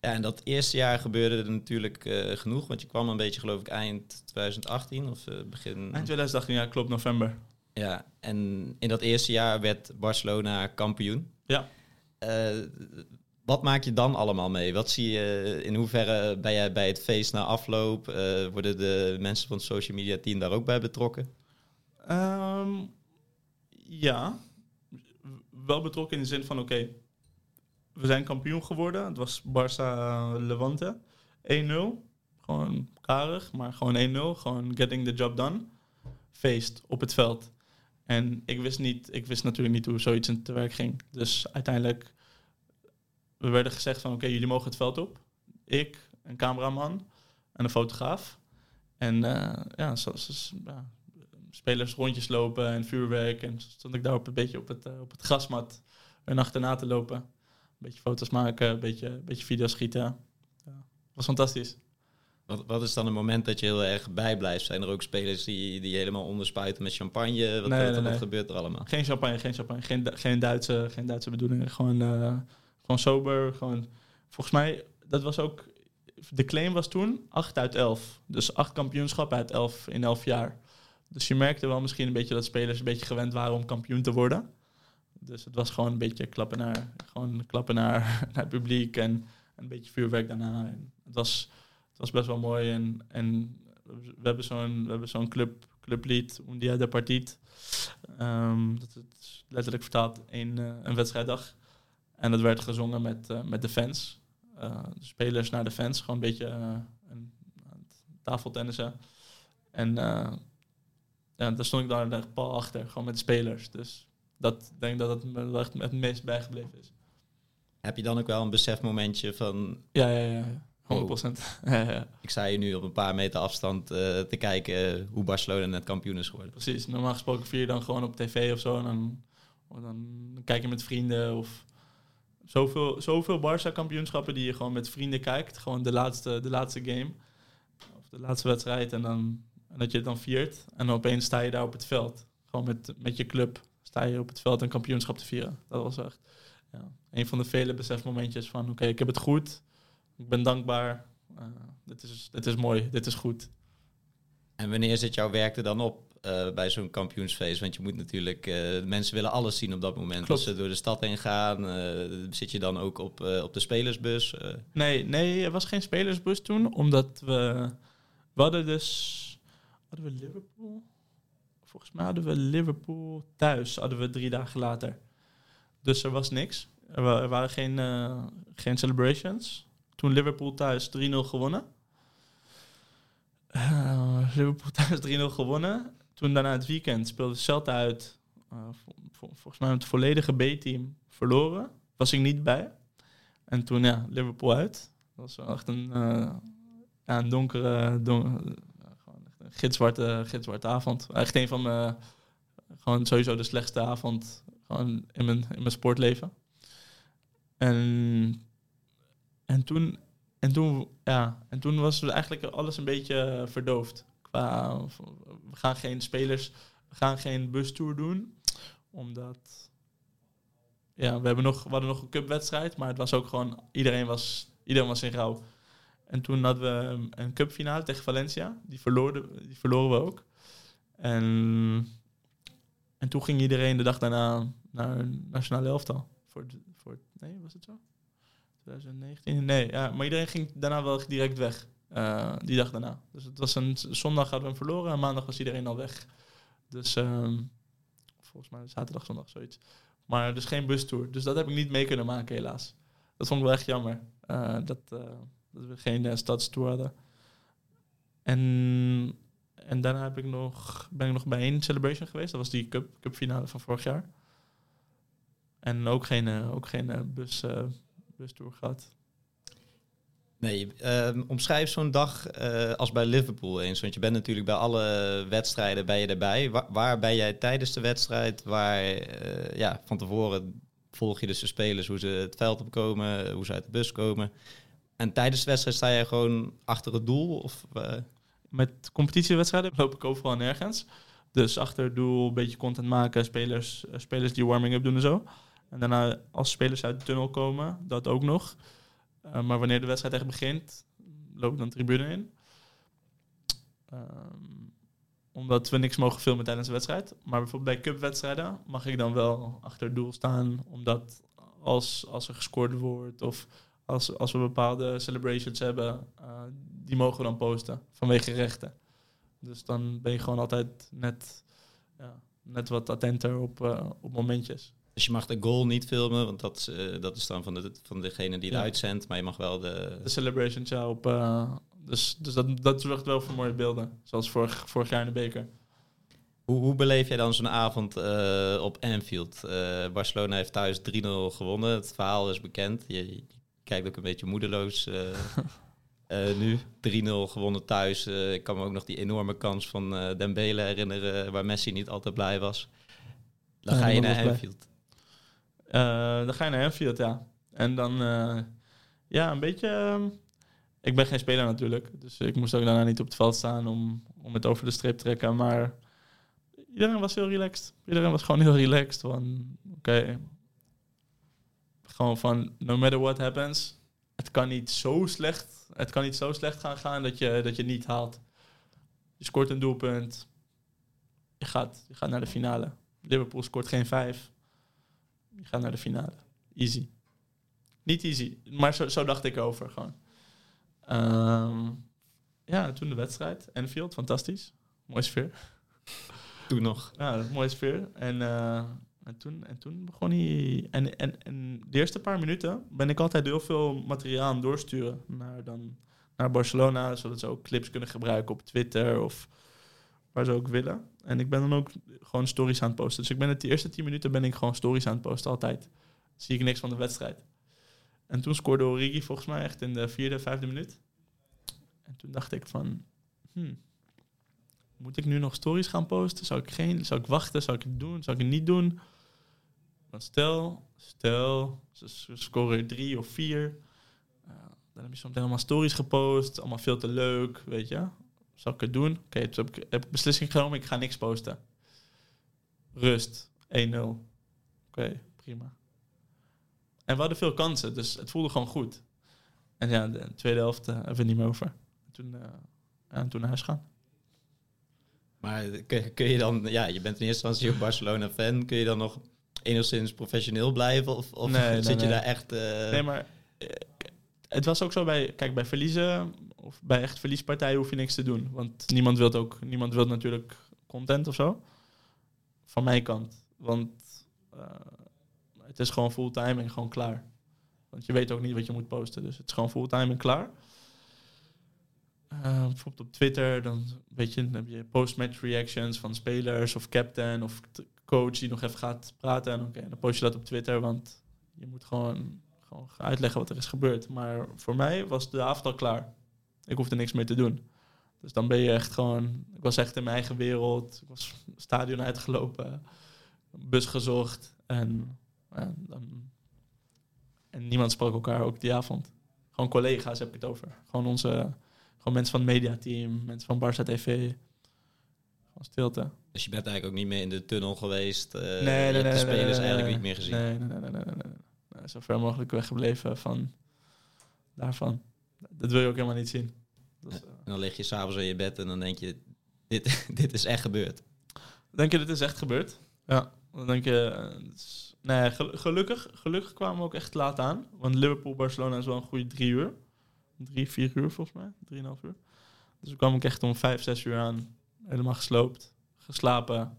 Ja, en dat eerste jaar gebeurde er natuurlijk uh, genoeg, want je kwam een beetje, geloof ik, eind 2018 of uh, begin... Eind 2018, ja, klopt, november. Ja, en in dat eerste jaar werd Barcelona kampioen. Ja. Uh, wat maak je dan allemaal mee? Wat zie je, in hoeverre ben jij bij het feest na afloop? Worden de mensen van het social media team daar ook bij betrokken? Um, ja, wel betrokken in de zin van oké, we zijn kampioen geworden. Het was Barça Levante 1-0. Gewoon karig, maar gewoon 1-0. Gewoon getting the job done. Feest op het veld. En ik wist, niet, ik wist natuurlijk niet hoe zoiets in te werk ging. Dus uiteindelijk we werden gezegd van oké, jullie mogen het veld op. Ik, een cameraman en een fotograaf. En uh, ja, zoals ja, spelers rondjes lopen en vuurwerk. En stond ik daar op een beetje op het, uh, op het grasmat en achterna te lopen. Een beetje foto's maken, een beetje, een beetje video's schieten. Ja, was fantastisch. Wat, wat is dan een moment dat je heel erg bijblijft? Zijn er ook spelers die, die helemaal onderspuiten met champagne? Wat, Nee, wat, nee, wat nee. gebeurt er allemaal? Geen champagne, geen champagne. Geen, geen, Duitse, geen Duitse bedoelingen. Gewoon, eh, gewoon sober. Gewoon, volgens mij, dat was ook... De claim was toen 8 uit 11. Dus 8 kampioenschappen uit 11 in 11 jaar. Dus je merkte wel misschien een beetje dat spelers een beetje gewend waren om kampioen te worden. Dus het was gewoon een beetje klappen naar, gewoon klappen naar, het publiek en een beetje vuurwerk daarna. Het, was, het was best wel mooi. En, en we hebben zo'n, zo'n club, clublied, Un Dia de Partit. Ehm, dat is letterlijk vertaald een, eh, een wedstrijddag. En dat werd gezongen met, eh, met de fans. Eh, de spelers naar de fans. Gewoon een beetje een, een tafeltennissen. En ja, daar stond ik daar echt pal achter. Gewoon met de spelers. Dus dat ik denk dat het me echt het meest bijgebleven is. Heb je dan ook wel een besefmomentje van... Ja, ja, ja. ja. 100 procent. ja, ja. Ik sta hier nu op een paar meter afstand eh, te kijken hoe Barcelona net kampioen is geworden. Precies. Normaal gesproken vier je dan gewoon op tv of zo. En dan, kijk je met vrienden of... Zoveel, zoveel Barça-kampioenschappen die je gewoon met vrienden kijkt. Gewoon de laatste, de laatste game. Of de laatste wedstrijd. En, dan, en dat je het dan viert. En dan opeens sta je daar op het veld. Gewoon met, met je club sta je op het veld een kampioenschap te vieren. Dat was echt ja, een van de vele besefmomentjes van... Oké, ik heb het goed. Ik ben dankbaar. Eh, dit, is, dit is mooi. Dit is goed. En wanneer zit jouw werk er dan op eh, bij zo'n kampioensfeest? Want je moet natuurlijk, eh, mensen willen alles zien op dat moment. Klopt. Als ze door de stad heen gaan, zit je dan ook op, op de spelersbus? Nee, nee, er was geen spelersbus toen, omdat we... We hadden dus... Hadden we Liverpool? Volgens mij hadden we Liverpool thuis, hadden we drie dagen later. Dus er was niks. Er, wa- waren geen, eh, geen celebrations. Toen Liverpool thuis 3-0 gewonnen. Eh, Liverpool thuis 3-0 gewonnen. Toen daarna het weekend speelde Celta uit. vol- volgens mij het volledige B-team verloren. Was ik niet bij. En toen, ja, Liverpool uit. Dat was echt een, ja, een donkere, don- ja, gewoon echt een gitzwarte, gitzwarte avond. Echt een van mijn, gewoon sowieso de slechtste avond gewoon in mijn, in mijn sportleven. En, en toen, en toen, ja, en toen was eigenlijk alles een beetje verdoofd. Qua, we gaan geen spelers, we gaan geen bustour doen, omdat ja, we, hebben nog, we hadden nog een cupwedstrijd, maar het was ook gewoon, iedereen was, iedereen was in rouw. En toen hadden we een cupfinale tegen Valencia, die verloren, die verloren we ook. En, en toen ging iedereen de dag daarna naar een nationale elftal. Voor, voor, nee, was het zo? 2019? Nee, ja, maar iedereen ging daarna wel direct weg. eh, die dag daarna. Dus het was een zondag hadden we hem verloren en maandag was iedereen al weg. Dus ehm, volgens mij zaterdag, zondag, zoiets. Maar dus geen bustour. Dus dat heb ik niet mee kunnen maken, helaas. Dat vond ik wel echt jammer. eh, dat, eh, dat we geen uh, stadstour hadden. En, en daarna heb ik nog, ben ik nog bij één celebration geweest. Dat was die cup, cupfinale van vorig jaar. En ook geen, eh, ook geen eh, bus, eh, bustour gehad. Nee, ehm, omschrijf zo'n dag eh, als bij Liverpool eens. Want je bent natuurlijk bij alle wedstrijden ben je erbij. Wa- waar ben jij tijdens de wedstrijd? Waar, eh, ja, van tevoren volg je dus de spelers, hoe ze het veld opkomen, hoe ze uit de bus komen. En tijdens de wedstrijd sta jij gewoon achter het doel? Of, eh, Met competitiewedstrijden loop ik overal nergens. Dus achter het doel een beetje content maken, spelers, eh, spelers die warming-up doen en zo. En daarna als spelers uit de tunnel komen, dat ook nog. Eh, maar wanneer de wedstrijd echt begint, loop ik dan de tribune in. Ehm, omdat we niks mogen filmen tijdens de wedstrijd. Maar bijvoorbeeld bij cupwedstrijden mag ik dan wel achter het doel staan. Omdat als, als er gescoord wordt of als, als we bepaalde celebrations hebben, eh, die mogen we dan posten vanwege rechten. Dus dan ben je gewoon altijd net, ja, net wat attenter op, eh, op momentjes. dus je mag de goal niet filmen, want dat, is, eh, dat is dan van, de, van degene die het Ja. uitzendt. Maar je mag wel de... De celebrations, ja, op, Dus, dus dat, dat zorgt wel voor mooie beelden. Zoals vorig, vorig jaar in de beker. Hoe, hoe beleef jij dan zo'n avond uh, op Anfield? Uh, Barcelona heeft thuis 3-0 gewonnen. Het verhaal is bekend. Je, je kijkt ook een beetje moedeloos uh, nu. 3-0 gewonnen thuis. ik kan me ook nog die enorme kans van uh, Dembele herinneren... waar Messi niet altijd blij was. Dan ga je naar Anfield. dan ga je naar Anfield, ja. En dan, ja, een beetje... Ik ben geen speler natuurlijk. Dus ik moest ook daarna niet op het veld staan om, om het over de streep te trekken. Maar iedereen was heel relaxed. Iedereen was gewoon heel relaxed. Van, oké, gewoon van, no matter what happens, het kan niet zo slecht, het kan niet zo slecht gaan gaan dat je, dat je niet haalt. Je scoort een doelpunt, je gaat, je gaat naar de finale. Liverpool scoort geen vijf, je gaat naar de finale. Easy. Niet easy, maar zo, zo dacht ik over gewoon. Um, ja, toen de wedstrijd. Enfield, fantastisch. Mooi sfeer. Toen nog. Ja, mooie sfeer. En, uh, en, toen, en toen begon hij... En, en, en de eerste paar minuten ben ik altijd heel veel materiaal aan doorsturen naar, dan, naar Barcelona, zodat ze ook clips kunnen gebruiken op Twitter of waar ze ook willen. En ik ben dan ook gewoon stories aan het posten. Dus ik ben het de eerste tien minuten ben ik gewoon stories aan het posten, altijd. zie ik niks van de wedstrijd. En toen scoorde Origi volgens mij echt in de vierde, vijfde minuut. En toen dacht ik van, hmm, moet ik nu nog stories gaan posten? Zou ik, geen, zou ik wachten? Zou ik het doen? Zou ik het niet doen? Stel, stel, ze, scoren drie of vier. Uh, dan heb je soms allemaal stories gepost. Allemaal veel te leuk, weet je. Zou ik het doen? Oké, okay, heb ik, heb beslissing genomen. Ik ga niks posten. Rust. 1-0. Oké, prima. En we hadden veel kansen, dus het voelde gewoon goed. En ja, de tweede helft uh, hebben we niet meer over. Toen, uh, en toen naar huis gaan. Maar kun, kun, je dan, ja, je bent in eerste instantie ook Barcelona-fan. Kun je dan nog enigszins professioneel blijven? Of, of nee, zit je daar echt... Uh... Nee, maar het was ook zo bij, kijk, bij verliezen of bij echt verliespartijen hoef je niks te doen. Want niemand wil ook, niemand wil natuurlijk content of zo. Van mijn kant. Want het is gewoon fulltime en gewoon klaar. Want je weet ook niet wat je moet posten. Dus het is gewoon fulltime en klaar. Uh, bijvoorbeeld op Twitter, dan, weet je, dan heb je post-match reactions van spelers of captain of coach die nog even gaat praten. En oké, dan post je dat op Twitter, want je moet gewoon, gewoon uitleggen wat er is gebeurd. Maar voor mij was de avond al klaar. Ik hoefde niks meer te doen. Dus dan ben je echt gewoon, ik was echt in mijn eigen wereld. Ik was stadion uitgelopen, bus gezocht en en, dan, en niemand sprak elkaar ook die avond. Gewoon collega's heb ik het over. Gewoon onze, gewoon mensen van het mediateam, mensen van Barça TV. Gewoon stilte. Dus je bent eigenlijk ook niet meer in de tunnel geweest. Uh, nee, nee, nee, de spelers nee, eigenlijk niet meer gezien. Nee, nee, nee, nee, nee, nee, nee. Zo ver mogelijk weggebleven van daarvan. Dat wil je ook helemaal niet zien. Dus, uh, en dan lig je s'avonds in je bed en dan denk je, dit, dit is echt gebeurd. Denk je, dit is echt gebeurd? Ja. Dan denk je, uh, Nee, gelukkig, gelukkig kwamen we ook echt laat aan. Want Liverpool-Barcelona is wel een goede drie uur. Drie, vier uur volgens mij. Drieënhalf uur. Dus we kwamen ook echt om vijf, zes uur aan. Helemaal gesloopt. Geslapen.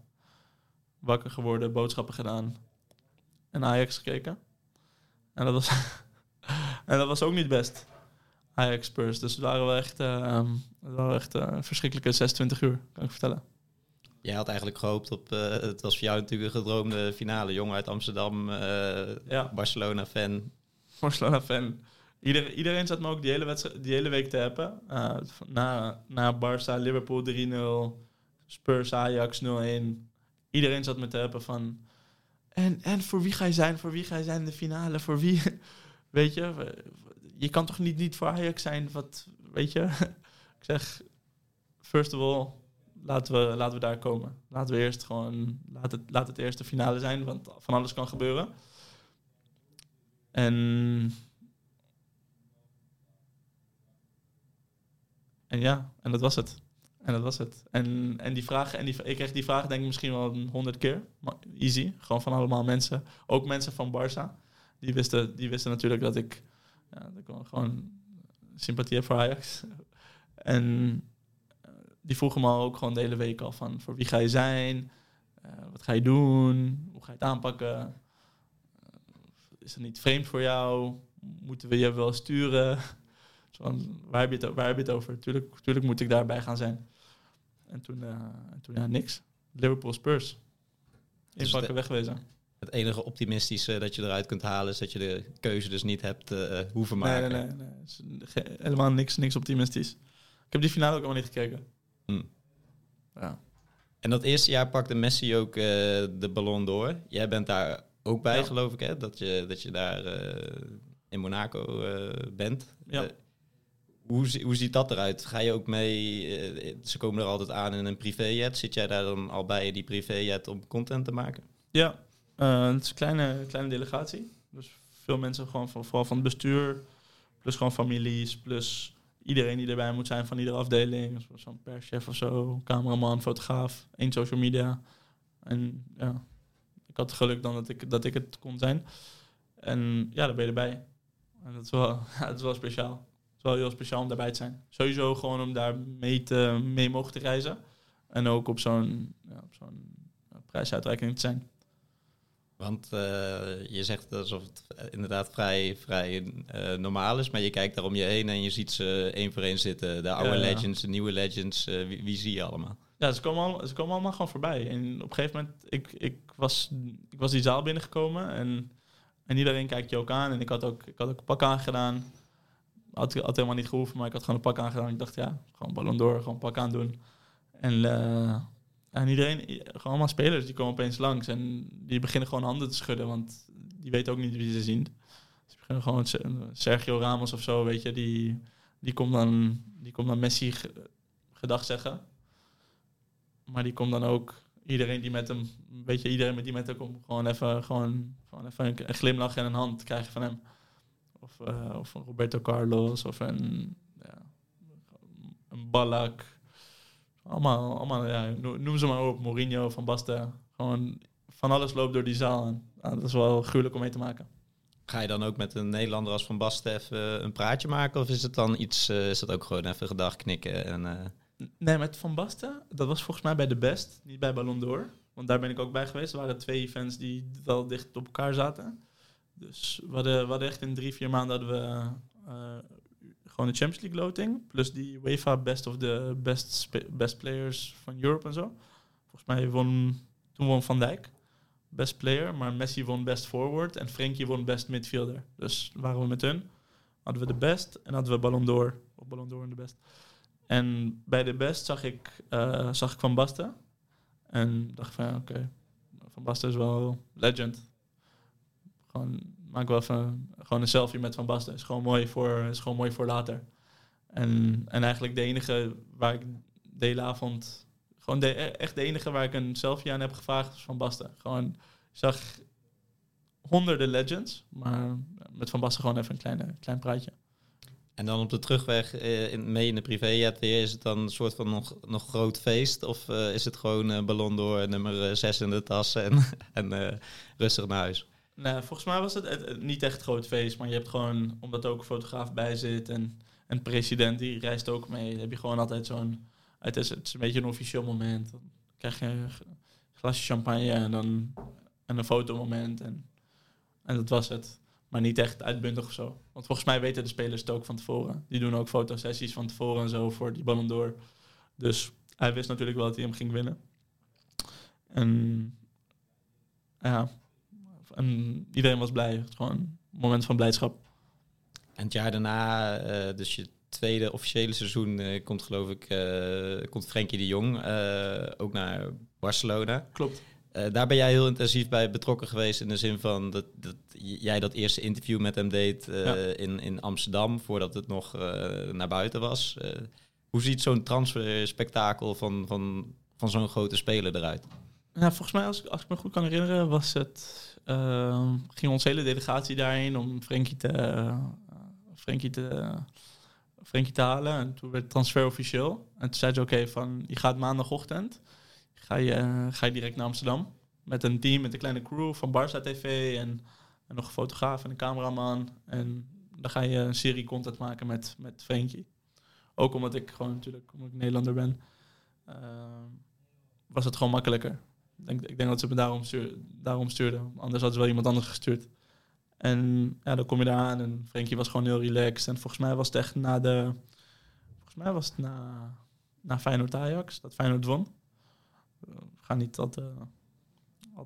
Wakker geworden. Boodschappen gedaan. En Ajax gekeken. En dat was, en dat was ook niet best. Ajax Spurs. Dus het waren wel echt, uh, waren echt uh, verschrikkelijke 26 uur, kan ik vertellen. Jij had eigenlijk gehoopt op, uh, het was voor jou natuurlijk een gedroomde finale. Jongen uit Amsterdam, ja. Barcelona-fan. Barcelona-fan. Ieder, iedereen zat me ook die hele, die hele week te hebben. Uh, na, na Barça, Liverpool 3-0, Spurs, Ajax 0-1. Iedereen zat me te hebben van... En, en voor wie ga je zijn? Voor wie ga je zijn in de finale? Voor wie? Weet je, je kan toch niet, niet voor Ajax zijn? Wat, weet je? Ik zeg, first of all, laten we, laten we daar komen. Laten we eerst gewoon, laat het, laat het eerst de finale zijn, want van alles kan gebeuren. En, en ja, en dat was het. En dat was het. En, en die vraag, en die, ik kreeg die vraag denk ik misschien wel honderd keer. Maar easy. Gewoon van allemaal mensen. Ook mensen van Barça. Die wisten, die wisten natuurlijk dat ik, ja, dat ik gewoon sympathie heb voor Ajax. En die vroegen me ook gewoon de hele week al van voor wie ga je zijn, uh, wat ga je doen, hoe ga je het aanpakken, uh, is het niet vreemd voor jou, moeten we je wel sturen? Van, waar, heb je het, o- waar heb je het over? Tuurlijk, tuurlijk moet ik daarbij gaan zijn. En toen, en toen ja, niks. Liverpool Spurs. Dus Inpakken, de- wegwezen. Het enige optimistische dat je eruit kunt halen is dat je de keuze dus niet hebt eh, hoeven maken. nee, nee. nee. Helemaal niks, niks optimistisch. Ik heb die finale ook allemaal niet gekeken. Hm. Ja. En dat eerste jaar pakte Messi ook eh, de ballon door. Jij bent daar ook bij, Ja. geloof ik, hè? Dat je, dat je daar in Monaco bent. Ja. Hoe, hoe ziet dat eruit? Ga je ook mee? eh, ze komen er altijd aan in een privéjet. Zit jij daar dan al bij die privéjet om content te maken? Ja, eh, het is een kleine, kleine delegatie. Dus veel mensen gewoon van, vooral van het bestuur, plus gewoon families, plus iedereen die erbij moet zijn van iedere afdeling. Dus Zo'n perschef of zo, cameraman, fotograaf, één social media. En ja, ik had het geluk dan dat ik, dat ik het kon zijn. En ja, daar ben je erbij. En dat is wel, ja, dat is wel speciaal. Wel heel speciaal om daarbij te zijn. Sowieso gewoon om daar mee, te, mee mogen te reizen. En ook op zo'n ja, prijsuitreiking te zijn. Want eh, je zegt alsof het inderdaad vrij, vrij eh, normaal is, maar je kijkt daar om je heen en je ziet ze één voor één zitten. De oude Ja. legends, de nieuwe legends, eh, wie, wie zie je allemaal? Ja, ze komen, al, ze komen allemaal gewoon voorbij. En op een gegeven moment, ik, ik, was, ik was die zaal binnengekomen en, en iedereen kijkt je ook aan. En ik had ook, ik had ook een pak aangedaan. Had, had helemaal niet gehoeven, maar ik had gewoon een pak aangedaan. Ik dacht, ja, gewoon ballon door, gewoon pak aandoen. En, eh, en iedereen, gewoon allemaal spelers, die komen opeens langs. En die beginnen gewoon handen te schudden, want die weten ook niet wie ze zien. Ze beginnen gewoon, Se- Sergio Ramos of zo, weet je, die, die, komt, dan, die komt dan Messi ge- gedag zeggen. Maar die komt dan ook iedereen die met hem, weet je, iedereen met die met hem komt, gewoon even, gewoon, gewoon even een, een glimlach en een hand krijgen van hem. Of, eh, of een Roberto Carlos of een, ja, een Ballack. Allemaal, allemaal ja, no- noem ze maar op. Mourinho, Van Basten. Gewoon van alles loopt door die zaal. En, dat is wel gruwelijk om mee te maken. Ga je dan ook met een Nederlander als Van Basten even een praatje maken? Of is het dan iets, eh, is dat ook gewoon even gedag knikken? En, eh, Nee, met Van Basten, dat was volgens mij bij de Best, niet bij Ballon d'Or. Want daar ben ik ook bij geweest. Er waren twee events die wel dicht op elkaar zaten. Dus we hadden, we echt in drie, vier maanden hadden we eh, gewoon de Champions League loting. Plus die UEFA Best of the Best, best Players van Europe en zo. Volgens mij won, toen won Van Dijk Best Player. Maar Messi won Best Forward en Frenkie won Best Midfielder. Dus waren we met hun. Hadden we de Best en hadden we Ballon d'Or. Of Ballon d'Or en de Best. En bij de best zag ik, eh, zag ik Van Basten. En dacht van ja, oké, Van Basten is wel legend. Gewoon maak wel gewoon een selfie met Van Basten. Is gewoon mooi voor, is gewoon mooi voor later. En, en eigenlijk de enige waar ik de hele avond, gewoon de, echt de enige waar ik een selfie aan heb gevraagd is Van Basten. Gewoon, zag honderden legends, maar met Van Basten gewoon even een kleine, klein praatje. en dan op de terugweg eh, mee in de weer, is het dan een soort van nog, nog groot feest? Of eh, is het gewoon eh, ballon door nummer 6 in de tas en, en eh, rustig naar huis? Nee, volgens mij was het, niet echt groot feest, maar je hebt gewoon, omdat er ook een fotograaf bij zit en een president die reist ook mee, heb je gewoon altijd zo'n, het is, het is een beetje een officieel moment. Dan krijg je een glasje champagne en dan en een fotomoment en, en dat was het. Maar niet echt uitbundig of zo. Want volgens mij weten de spelers het ook van tevoren. Die doen ook fotosessies van tevoren en zo voor die Ballon d'Or. Dus hij wist natuurlijk wel dat hij hem ging winnen. En ja, en iedereen was blij. Het gewoon een moment van blijdschap. En het jaar daarna, eh, dus je tweede officiële seizoen, eh, komt geloof ik, eh, komt Frenkie de Jong ook naar Barcelona. Klopt. Daar ben jij heel intensief bij betrokken geweest in de zin van dat, dat jij dat eerste interview met hem deed Ja. in, in Amsterdam voordat het nog naar buiten was. Hoe ziet zo'n transferspektakel van, van, van zo'n grote speler eruit? Ja, volgens mij, als, ik- als ik me goed kan herinneren, was het, ging onze hele delegatie daarheen om Frenkie te, eh, Frenkie te, Frenkie te halen. En toen werd het transfer officieel. En toen zei ze, oké, van je gaat maandagochtend, ga je, ga je direct naar Amsterdam. Met een team, met een kleine crew van Barça TV en, en nog een fotograaf en een cameraman. En dan ga je een serie content maken met, met Frenkie. Ook omdat ik gewoon natuurlijk, omdat ik Nederlander ben, ehm, was het gewoon makkelijker. Ik denk, dat ze me daarom, daarom stuurden. Anders hadden ze wel iemand anders gestuurd. En ja, dan kom je daar aan en Frenkie was gewoon heel relaxed. En volgens mij was het echt na de... Volgens mij was het na, na Feyenoord Ajax, dat Feyenoord won. We gaan niet dat... eh,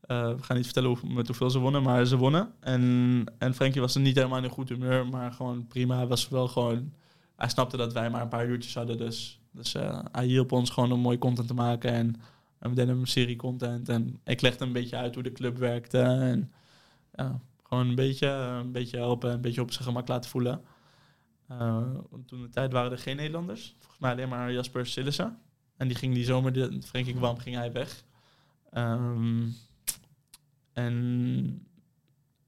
eh, we gaan niet vertellen met hoeveel ze wonnen, maar ze wonnen. En, en Frenkie was er niet helemaal in een goed humeur, maar gewoon prima. Hij was wel gewoon... Hij snapte dat wij maar een paar uurtjes hadden, dus, dus eh, hij hielp ons gewoon om mooi content te maken. En, en we een serie content. En ik legde een beetje uit hoe de club werkte. En ja, gewoon een beetje, een beetje helpen, een beetje op zijn gemak laten voelen. Want toen de tijd waren er geen Nederlanders. Volgens mij alleen maar Jasper Sillissen. En die ging die zomer, de, Frenkie kwam, ging hij weg. Ehm, en,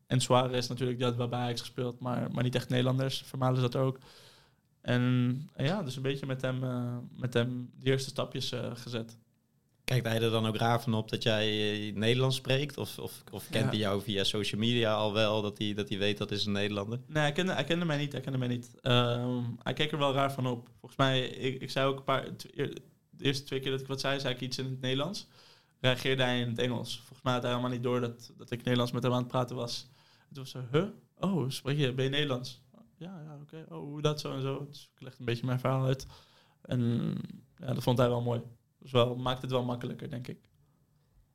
en Suarez natuurlijk, die had wel bij Ajax gespeeld, maar, maar niet echt Nederlanders. Vermalen zat ook. En, ja, dus een beetje met hem, eh, met hem de eerste stapjes eh, gezet. Kijkt hij er dan ook raar van op dat jij eh, Nederlands spreekt? Of, of, of kent Ja. hij jou via social media al wel, dat hij, dat hij weet dat is een Nederlander? Nee, hij kende, hij kende mij niet. Hij kende mij niet. Ehm, hij keek er wel raar van op. Volgens mij, ik, ik zei ook een paar... De eerste twee keer dat ik wat zei, zei ik iets in het Nederlands. Reageerde hij in het Engels. Volgens mij had hij helemaal niet door dat, dat ik Nederlands met hem aan het praten was. Toen was hij, huh? Oh, spreek je, ben je Nederlands? Ja, ja, oké. Oh, hoe dat zo en zo. Dus ik legde een beetje mijn verhaal uit. En ja, dat vond hij wel mooi. Dus wel, maakt het wel makkelijker, denk ik.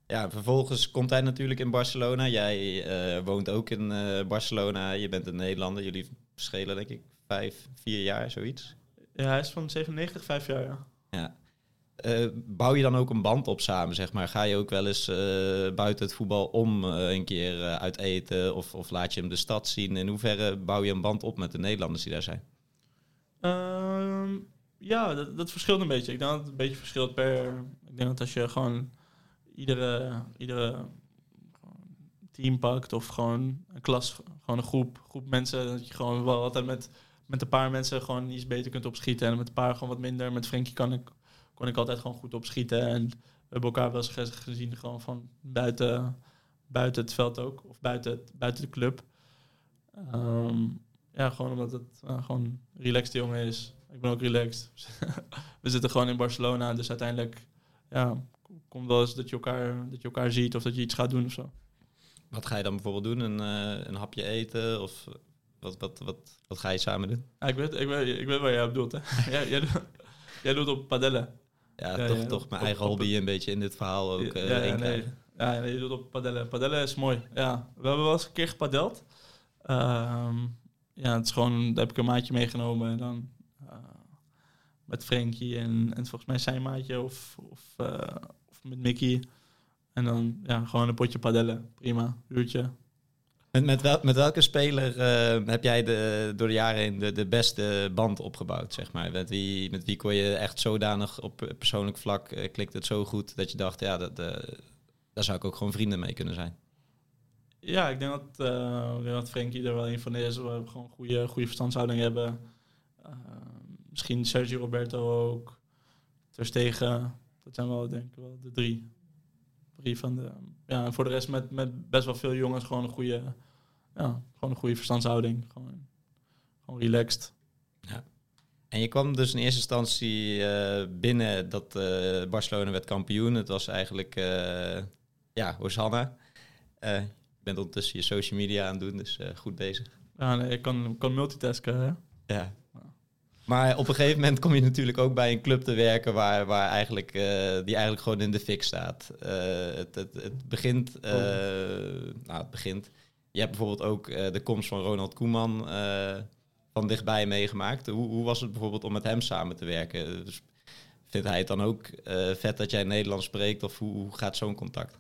Ja, vervolgens komt hij natuurlijk in Barcelona. Jij eh, woont ook in eh, Barcelona. Je bent een Nederlander. Jullie verschillen denk ik vijf, vier jaar, zoiets. Ja, hij is van 97, vijf jaar, ja. Ja. Eh, bouw je dan ook een band op samen, zeg maar? Ga je ook wel eens buiten het voetbal om een keer uit eten? Of, of laat je hem de stad zien? In hoeverre bouw je een band op met de Nederlanders die daar zijn? Ehm, ja, dat, dat verschilt een beetje. Ik denk dat het een beetje verschilt per... Ik denk dat als je gewoon iedere, iedere team pakt of gewoon een klas, gewoon een groep, groep mensen, dat je gewoon wel altijd met, met een paar mensen gewoon iets beter kunt opschieten en met een paar gewoon wat minder. Met Frenkie kan ik, kon ik altijd gewoon goed opschieten en we hebben elkaar wel eens ge- gezien gewoon van buiten, buiten het veld ook, of buiten, buiten de club. Ehm, ja, gewoon omdat het eh, gewoon relaxed jongen is. Ik ben ook relaxed. we zitten gewoon in Barcelona, dus uiteindelijk ja, komt wel eens dat je, elkaar, dat je elkaar ziet of dat je iets gaat doen of zo. Wat ga je dan bijvoorbeeld doen? Een, eh, een hapje eten? Of wat, wat, wat, wat ga je samen doen? Ik, weet, ik, weet, ik weet waar jij op doet. Hè. jij, jij, doet- jij doet op padellen. Ja, Ja, toch, ja, toch op- mijn eigen op- hobby een beetje in dit verhaal ook ja, ja, nee. ja, nee, je doet op padellen. Padellen is mooi. Ja, we hebben wel eens een keer gepadeld. Ehm, ja, het is gewoon, daar heb ik een maatje meegenomen en dan met Frankie en, en volgens mij zijn maatje of, of, eh, of met Mickey. En dan ja, gewoon een potje padellen. Prima, uurtje. Met, met, wel, met welke speler eh, heb jij de, door de jaren heen de, de beste band opgebouwd, zeg maar? Met wie, met wie kon je echt zodanig op persoonlijk vlak, eh, klikt het zo goed dat je dacht, ja, dat, daar zou ik ook gewoon vrienden mee kunnen zijn. Ja, ik denk dat, ik denk dat Frenkie er wel een van is. We hebben gewoon goede, goede verstandshouding hebben. Misschien Sergio Roberto ook. Ter Stegen. Dat zijn wel, denk ik, wel de drie. Drie van de... Ja, en voor de rest met, met best wel veel jongens gewoon een goede... Ja, gewoon een goede verstandshouding. Gewoon, gewoon relaxed. En je kwam dus in eerste instantie eh, binnen dat eh, Barcelona werd kampioen. Het was eigenlijk, eh, ja, Hosanna. Je bent ondertussen je social media aan het doen, dus goed bezig. Ja, nee, ik kan, kan multitasken, hè. Ja. Maar op een gegeven moment kom je natuurlijk ook bij een club te werken waar, waar eigenlijk, eh, die eigenlijk gewoon in de fik staat. Eh, het, het, het begint, eh, nou het begint. Je hebt bijvoorbeeld ook de komst van Ronald Koeman van dichtbij meegemaakt. Hoe, hoe was het bijvoorbeeld om met hem samen te werken? Dus vindt hij het dan ook vet dat jij Nederlands spreekt of hoe, hoe gaat zo'n contact?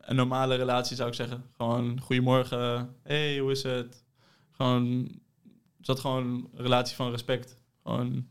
een normale relatie zou ik zeggen. Gewoon goedemorgen, hey, hoe is het? Gewoon, dat gewoon een relatie van respect. Gewoon,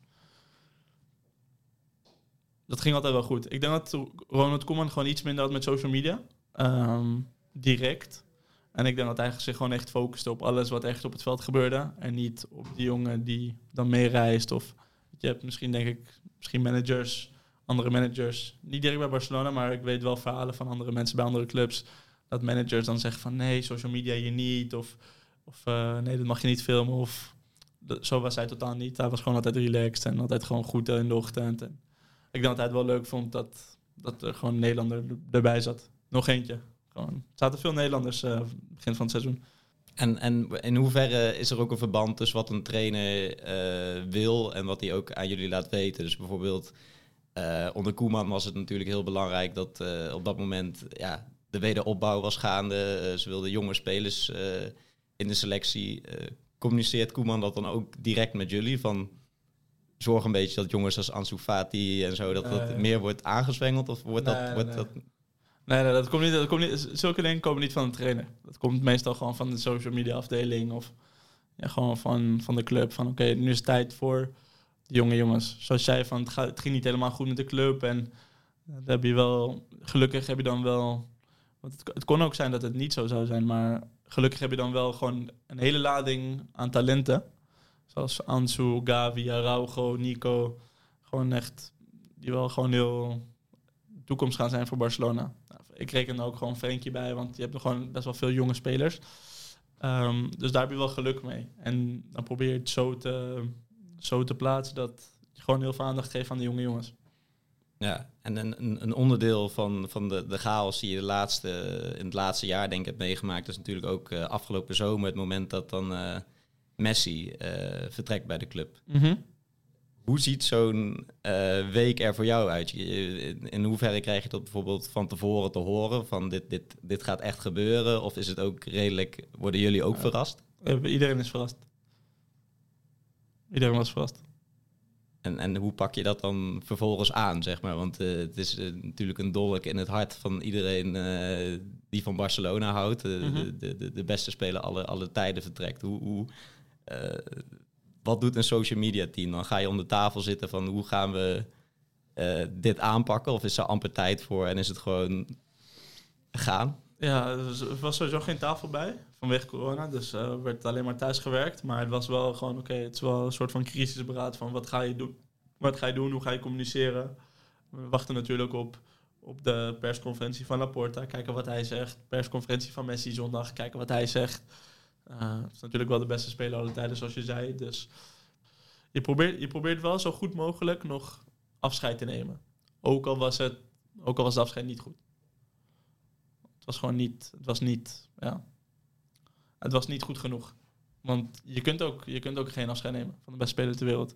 dat ging altijd wel goed. Ik denk dat Ronald Koeman gewoon iets minder had met social media. Ehm, direct. En ik denk dat hij zich gewoon echt focuste op alles wat echt op het veld gebeurde. En niet op die jongen die dan meereist. Of je hebt misschien, denk ik, misschien managers andere managers, niet direct bij Barcelona, maar ik weet wel verhalen van andere mensen bij andere clubs, dat managers dan zeggen van nee, social media hier niet, of, of eh, nee, dat mag je niet filmen, of zo was hij totaal niet. Hij was gewoon altijd relaxed en altijd gewoon goed in de ochtend. En ik denk dat hij het wel leuk vond dat, dat er gewoon een Nederlander er- erbij zat. Nog eentje. Gewoon. Er zaten veel Nederlanders uh, begin van het seizoen. En, en in hoeverre is er ook een verband tussen wat een trainer uh, wil en wat hij ook aan jullie laat weten? Dus bijvoorbeeld uh, onder Koeman was het natuurlijk heel belangrijk dat op dat moment ja, de wederopbouw was gaande. ze wilden jonge spelers in de selectie. Communiceert Koeman dat dan ook direct met jullie? Van zorg een beetje dat jongens als Ansu Fati en zo, dat dat meer wordt aangezwengeld? Of wordt nee, dat, wordt nee. dat Nee, nee, dat komt niet, dat komt niet. Zulke dingen komen niet van de trainer. Dat komt meestal gewoon van de social media afdeling of ja, gewoon van, van de club. Van oké, nu is het tijd voor de jonge jongens. Zoals jij van het, gaat, het ging niet helemaal goed met de club en dat heb je wel. Gelukkig heb je dan wel. Want het, het kon ook zijn dat het niet zo zou zijn, maar gelukkig heb je dan wel gewoon een hele lading aan talenten. Zoals Ansu, Gavi, Araujo, Nico. Gewoon echt, die wel gewoon heel toekomst gaan zijn voor Barcelona. Nou, ik reken er ook gewoon Frenkie bij, want je hebt nog gewoon best wel veel jonge spelers. Um, dus daar heb je wel geluk mee. En dan probeer je het zo te, zo te plaatsen dat je gewoon heel veel aandacht geeft aan de jonge jongens. Ja, en een, een onderdeel van, van de, de chaos die je de laatste, in het laatste jaar denk ik hebt meegemaakt, is natuurlijk ook uh, afgelopen zomer het moment dat dan uh, Messi uh, vertrekt bij de club. Mm -hmm. Hoe ziet zo'n week er voor jou uit? In, in hoeverre krijg je dat bijvoorbeeld van tevoren te horen? Van dit, dit, dit gaat echt gebeuren? Of is het ook redelijk, worden jullie ook verrast? Iedereen is verrast. Iedereen was verrast. En, en hoe pak je dat dan vervolgens aan, zeg maar? Want uh, het is uh, natuurlijk een dolk in het hart van iedereen uh, die van Barcelona houdt. Mhm. de, de, de, de beste speler alle, alle tijden vertrekt. Hoe, hoe, wat doet een social media team? Dan ga je om de tafel zitten van hoe gaan we dit aanpakken? Of is er amper tijd voor en is het gewoon gaan? Ja, er was sowieso geen tafel bij vanwege corona. Dus uh, werd alleen maar thuis gewerkt. Maar het was wel gewoon, oké, het is wel een soort van crisisberaad van wat ga je doen? Wat ga je doen? Hoe ga je communiceren? We wachten natuurlijk op, op de persconferentie van Laporta. Kijken wat hij zegt. Persconferentie van Messi zondag. Kijken wat hij zegt. Uh, het is natuurlijk wel de beste speler alle tijden, zoals je zei. Dus je probeert, je probeert wel zo goed mogelijk nog afscheid te nemen. Ook al was, het, ook al was afscheid niet goed. Het was gewoon niet, het was niet, ja, het was niet goed genoeg. Want je kunt ook, je kunt ook geen afscheid nemen van de beste speler ter wereld.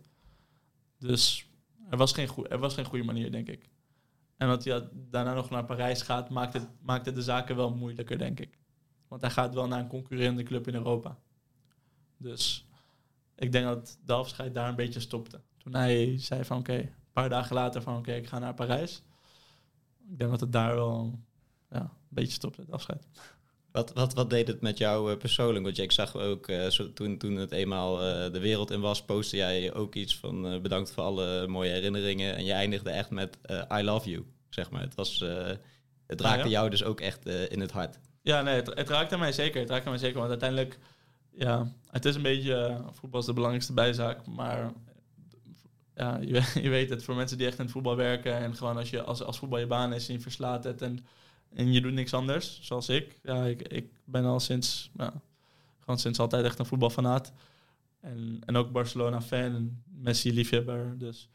Dus er was geen, er was geen goede manier, denk ik. En dat hij daarna nog naar Parijs gaat, maakt het, maakt het de zaken wel moeilijker, denk ik. Want hij gaat wel naar een concurrerende club in Europa. Dus ik denk dat de afscheid daar een beetje stopte. Toen hij zei van oké, een paar dagen later van oké, ik ga naar Parijs. Ik denk dat het daar wel ja, een beetje stopte, het afscheid. Wat, wat, wat deed het met jou uh, persoonlijk? Want ik zag ook uh, zo, toen, toen het eenmaal uh, de wereld in was, postte jij ook iets van bedankt voor alle mooie herinneringen. En je eindigde echt met I love you, zeg maar. Het, was, het raakte ah, ja? jou dus ook echt in het hart. Ja, nee, het, het, raakte mij zeker. Het raakte mij zeker, want uiteindelijk, ja, het is een beetje, voetbal is de belangrijkste bijzaak, maar ja, je, je, weet het, voor mensen die echt in het voetbal werken en gewoon als, je, als, als voetbal je baan is en je verslaat het en en je doet niks anders, zoals ik. Ja, ik, ik ben al sinds, gewoon sinds altijd echt een voetbalfanaat. En, en ook Barcelona-fan en Messi-liefhebber. Dus.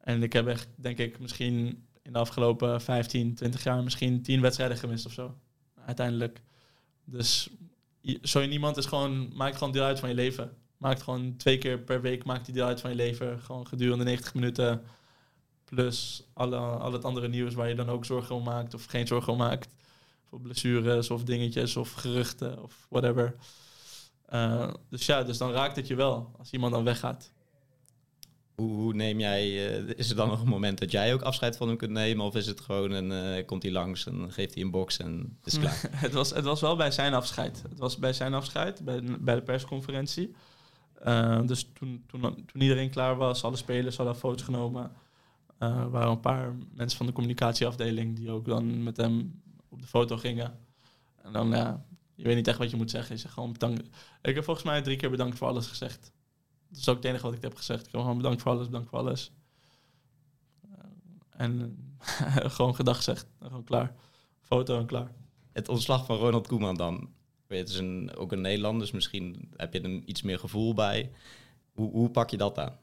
En ik heb echt, denk ik, misschien in de afgelopen 15, 20 jaar misschien 10 wedstrijden gemist of zo. Uiteindelijk. Dus zo iemand is gewoon, maakt gewoon deel uit van je leven. Maakt gewoon twee keer per week maakt hij deel uit van je leven. Gewoon gedurende 90 minuten Plus alle, al het andere nieuws waar je dan ook zorgen om maakt of geen zorgen om maakt. Voor blessures of dingetjes of geruchten of whatever. Uh, dus ja, dus dan raakt het je wel als iemand dan weggaat. Hoe, hoe neem jij, uh, is er dan nog een moment dat jij ook afscheid van hem kunt nemen? Of is het gewoon een, uh, komt hij langs en geeft hij een box en is klaar? het, was, het was wel bij zijn afscheid. Het was bij zijn afscheid, bij, bij de persconferentie. dus toen, toen, toen iedereen klaar was, alle spelers hadden foto's genomen... Uh, waren een paar mensen van de communicatieafdeling die ook dan met hem op de foto gingen. En dan, ja, je weet niet echt wat je moet zeggen. Je zegt gewoon bedankt. Ik heb volgens mij drie keer bedankt voor alles gezegd. Dat is ook het enige wat ik heb gezegd. Ik heb gewoon bedankt voor alles, bedankt voor alles. Uh, en gewoon gedag gezegd. Gewoon klaar. Foto en klaar. Het ontslag van Ronald Koeman dan. Het is een, ook een Nederlander, dus misschien heb je er iets meer gevoel bij. Hoe, hoe pak je dat aan?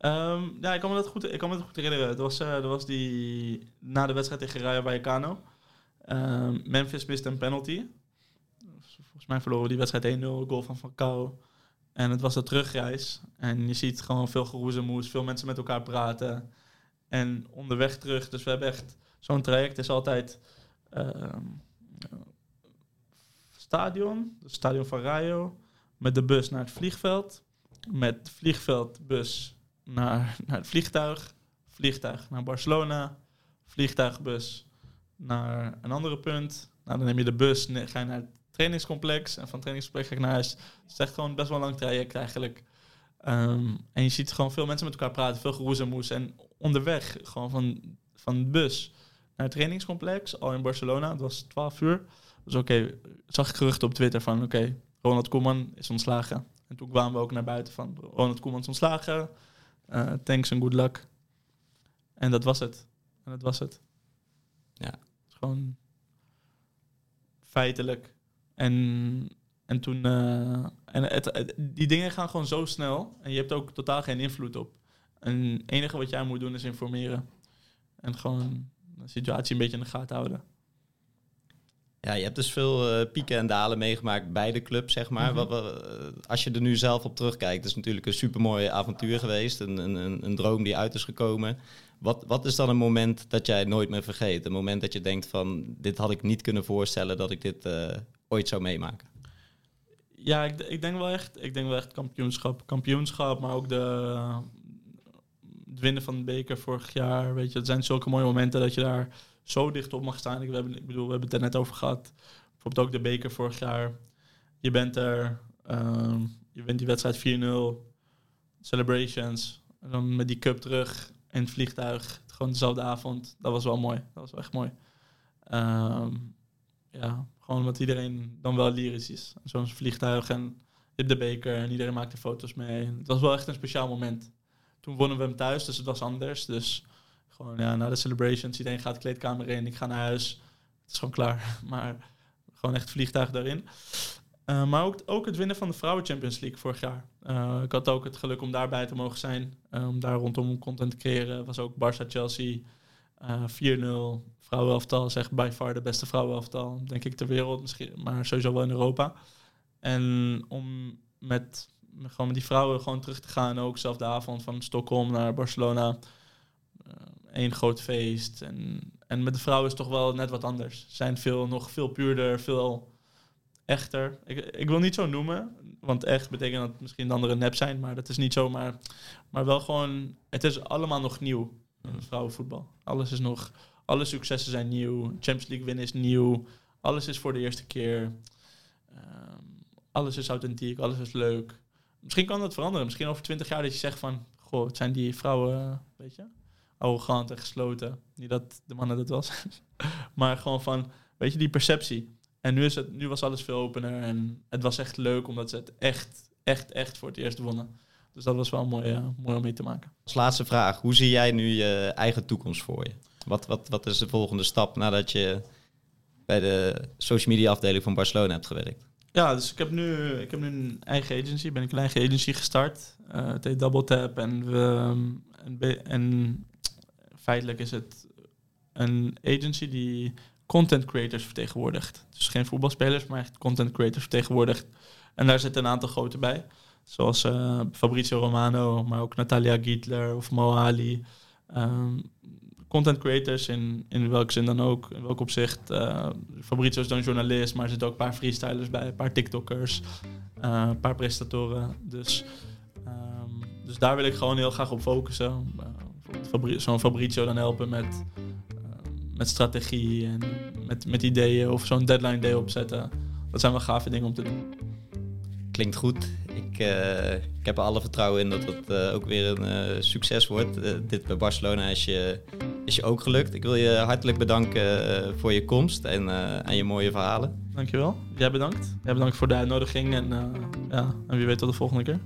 Um, ja, ik kan me dat goed, ik kan me dat goed herinneren. Het was, uh, dat was die na de wedstrijd tegen Rayo Vallecano. Ehm, Memphis miste een penalty. Volgens mij verloren die wedstrijd 1-0, goal van Falcao. En het was de terugreis. En je ziet gewoon veel geroezemoes, veel mensen met elkaar praten. En onderweg terug, dus we hebben echt zo'n traject is altijd ehm, stadion, het stadion van Rayo, met de bus naar het vliegveld, met vliegveldbus naar, naar het vliegtuig, vliegtuig naar Barcelona, vliegtuigbus naar een andere punt. Nou, dan neem je de bus, ga je naar het trainingscomplex en van het trainingscomplex ga ik naar huis. Het is echt gewoon best wel een lang traject eigenlijk. Ehm, en je ziet gewoon veel mensen met elkaar praten, veel geroes en. En onderweg, gewoon van, van de bus naar het trainingscomplex, al in Barcelona, het was 12 uur. Dus oké, zag ik geruchten op Twitter van oké, Ronald Koeman is ontslagen. En toen kwamen we ook naar buiten van Ronald Koeman is ontslagen. Uh, thanks en good luck. En dat was het. En dat was het. Ja. gewoon feitelijk. En, en toen. Uh, en het, die dingen gaan gewoon zo snel. En je hebt ook totaal geen invloed op. En het enige wat jij moet doen is informeren. En gewoon de situatie een beetje in de gaten houden. Ja, je hebt dus veel uh, pieken en dalen meegemaakt bij de club, zeg maar. Mhm. wat, als je er nu zelf op terugkijkt, is natuurlijk een supermooi avontuur geweest. Een, een, een droom die uit is gekomen. Wat, wat is dan een moment dat jij nooit meer vergeet? Een moment dat je denkt van, dit had ik niet kunnen voorstellen dat ik dit uh, ooit zou meemaken. Ja, ik, ik, denk wel echt, ik denk wel echt kampioenschap. Kampioenschap, maar ook de, het winnen van de beker vorig jaar. Weet je, het zijn zulke mooie momenten dat je daar zo dicht op mag staan. Ik, we hebben, ik bedoel, we hebben het er net over gehad. Bijvoorbeeld ook de beker vorig jaar. Je bent er, uh, je wint die wedstrijd 4-0. Celebrations. En dan met die cup terug in het vliegtuig. Gewoon dezelfde avond. Dat was wel mooi. Dat was wel echt mooi. Um, ja, gewoon omdat iedereen dan wel lyrisch is. Zo'n vliegtuig en je hebt de beker en iedereen maakte foto's mee. Het was wel echt een speciaal moment. Toen wonnen we hem thuis, dus het was anders. Dus gewoon ja, na de celebrations, iedereen gaat de kleedkamer in, ik ga naar huis. Het is gewoon klaar. Maar gewoon echt vliegtuig daarin. Uh, maar ook, het winnen van de Vrouwen Champions League vorig jaar. Uh, ik had ook het geluk om daarbij te mogen zijn. Uh, om daar rondom content te creëren. Was ook Barça-Chelsea 4-0. Vrouwenelftal is echt far de beste vrouwenelftal, denk ik, ter wereld. Misschien, maar sowieso wel in Europa. En om met, gewoon met die vrouwen gewoon terug te gaan. Ook zelf de avond van Stockholm naar Barcelona. Eén groot feest. En, en met de vrouwen is toch wel net wat anders. Ze zijn veel, nog veel puurder, veel echter. Ik, ik wil niet zo noemen, want echt betekent dat misschien de andere nep zijn, maar dat is niet zo. Maar, maar wel gewoon, het is allemaal nog nieuw vrouwenvoetbal. Alles is nog, alle successen zijn nieuw. Champions League winnen is nieuw. Alles is voor de eerste keer. Um, alles is authentiek, alles is leuk. Misschien kan dat veranderen. Misschien over twintig jaar dat je zegt van, goh, het zijn die vrouwen, weet je, arrogant en gesloten. Niet dat de mannen dat was, maar gewoon van, weet je, die perceptie. En nu, is het, nu was alles veel opener en het was echt leuk omdat ze het echt, echt, echt voor het eerst wonnen. Dus dat was wel mooi, uh, mooi om mee te maken. Als laatste vraag, hoe zie jij nu je eigen toekomst voor je? Wat, wat, wat is de volgende stap nadat je bij de social media afdeling van Barcelona hebt gewerkt? Ja, dus ik heb nu, ik heb nu een eigen agency, ben ik een eigen agency gestart. Uh, het heet Double Tap en, we, en, en feitelijk is het een agency die content creators vertegenwoordigt. Dus geen voetbalspelers, maar echt content creators vertegenwoordigt. En daar zitten een aantal grote bij. Zoals uh, Fabrizio Romano, maar ook Natalia Gietler of Mo Ali. Um, content creators in, in welke zin dan ook, in welk opzicht. Uh, Fabrizio is dan journalist, maar er zitten ook een paar freestylers bij, een paar TikTokkers, uh, een paar presentatoren. Dus, um, dus daar wil ik gewoon heel graag op focussen. Zo'n Fabrizio dan helpen met met strategie en met, met ideeën of zo'n deadline day opzetten. Dat zijn wel gave dingen om te doen. Klinkt goed. Ik, uh, ik heb er alle vertrouwen in dat het uh, ook weer een uh, succes wordt. dit bij Barcelona is je, is je ook gelukt. Ik wil je hartelijk bedanken voor je komst en, en je mooie verhalen. Dankjewel. Jij bedankt. Jij bedankt voor de uitnodiging en, ja, en wie weet tot de volgende keer.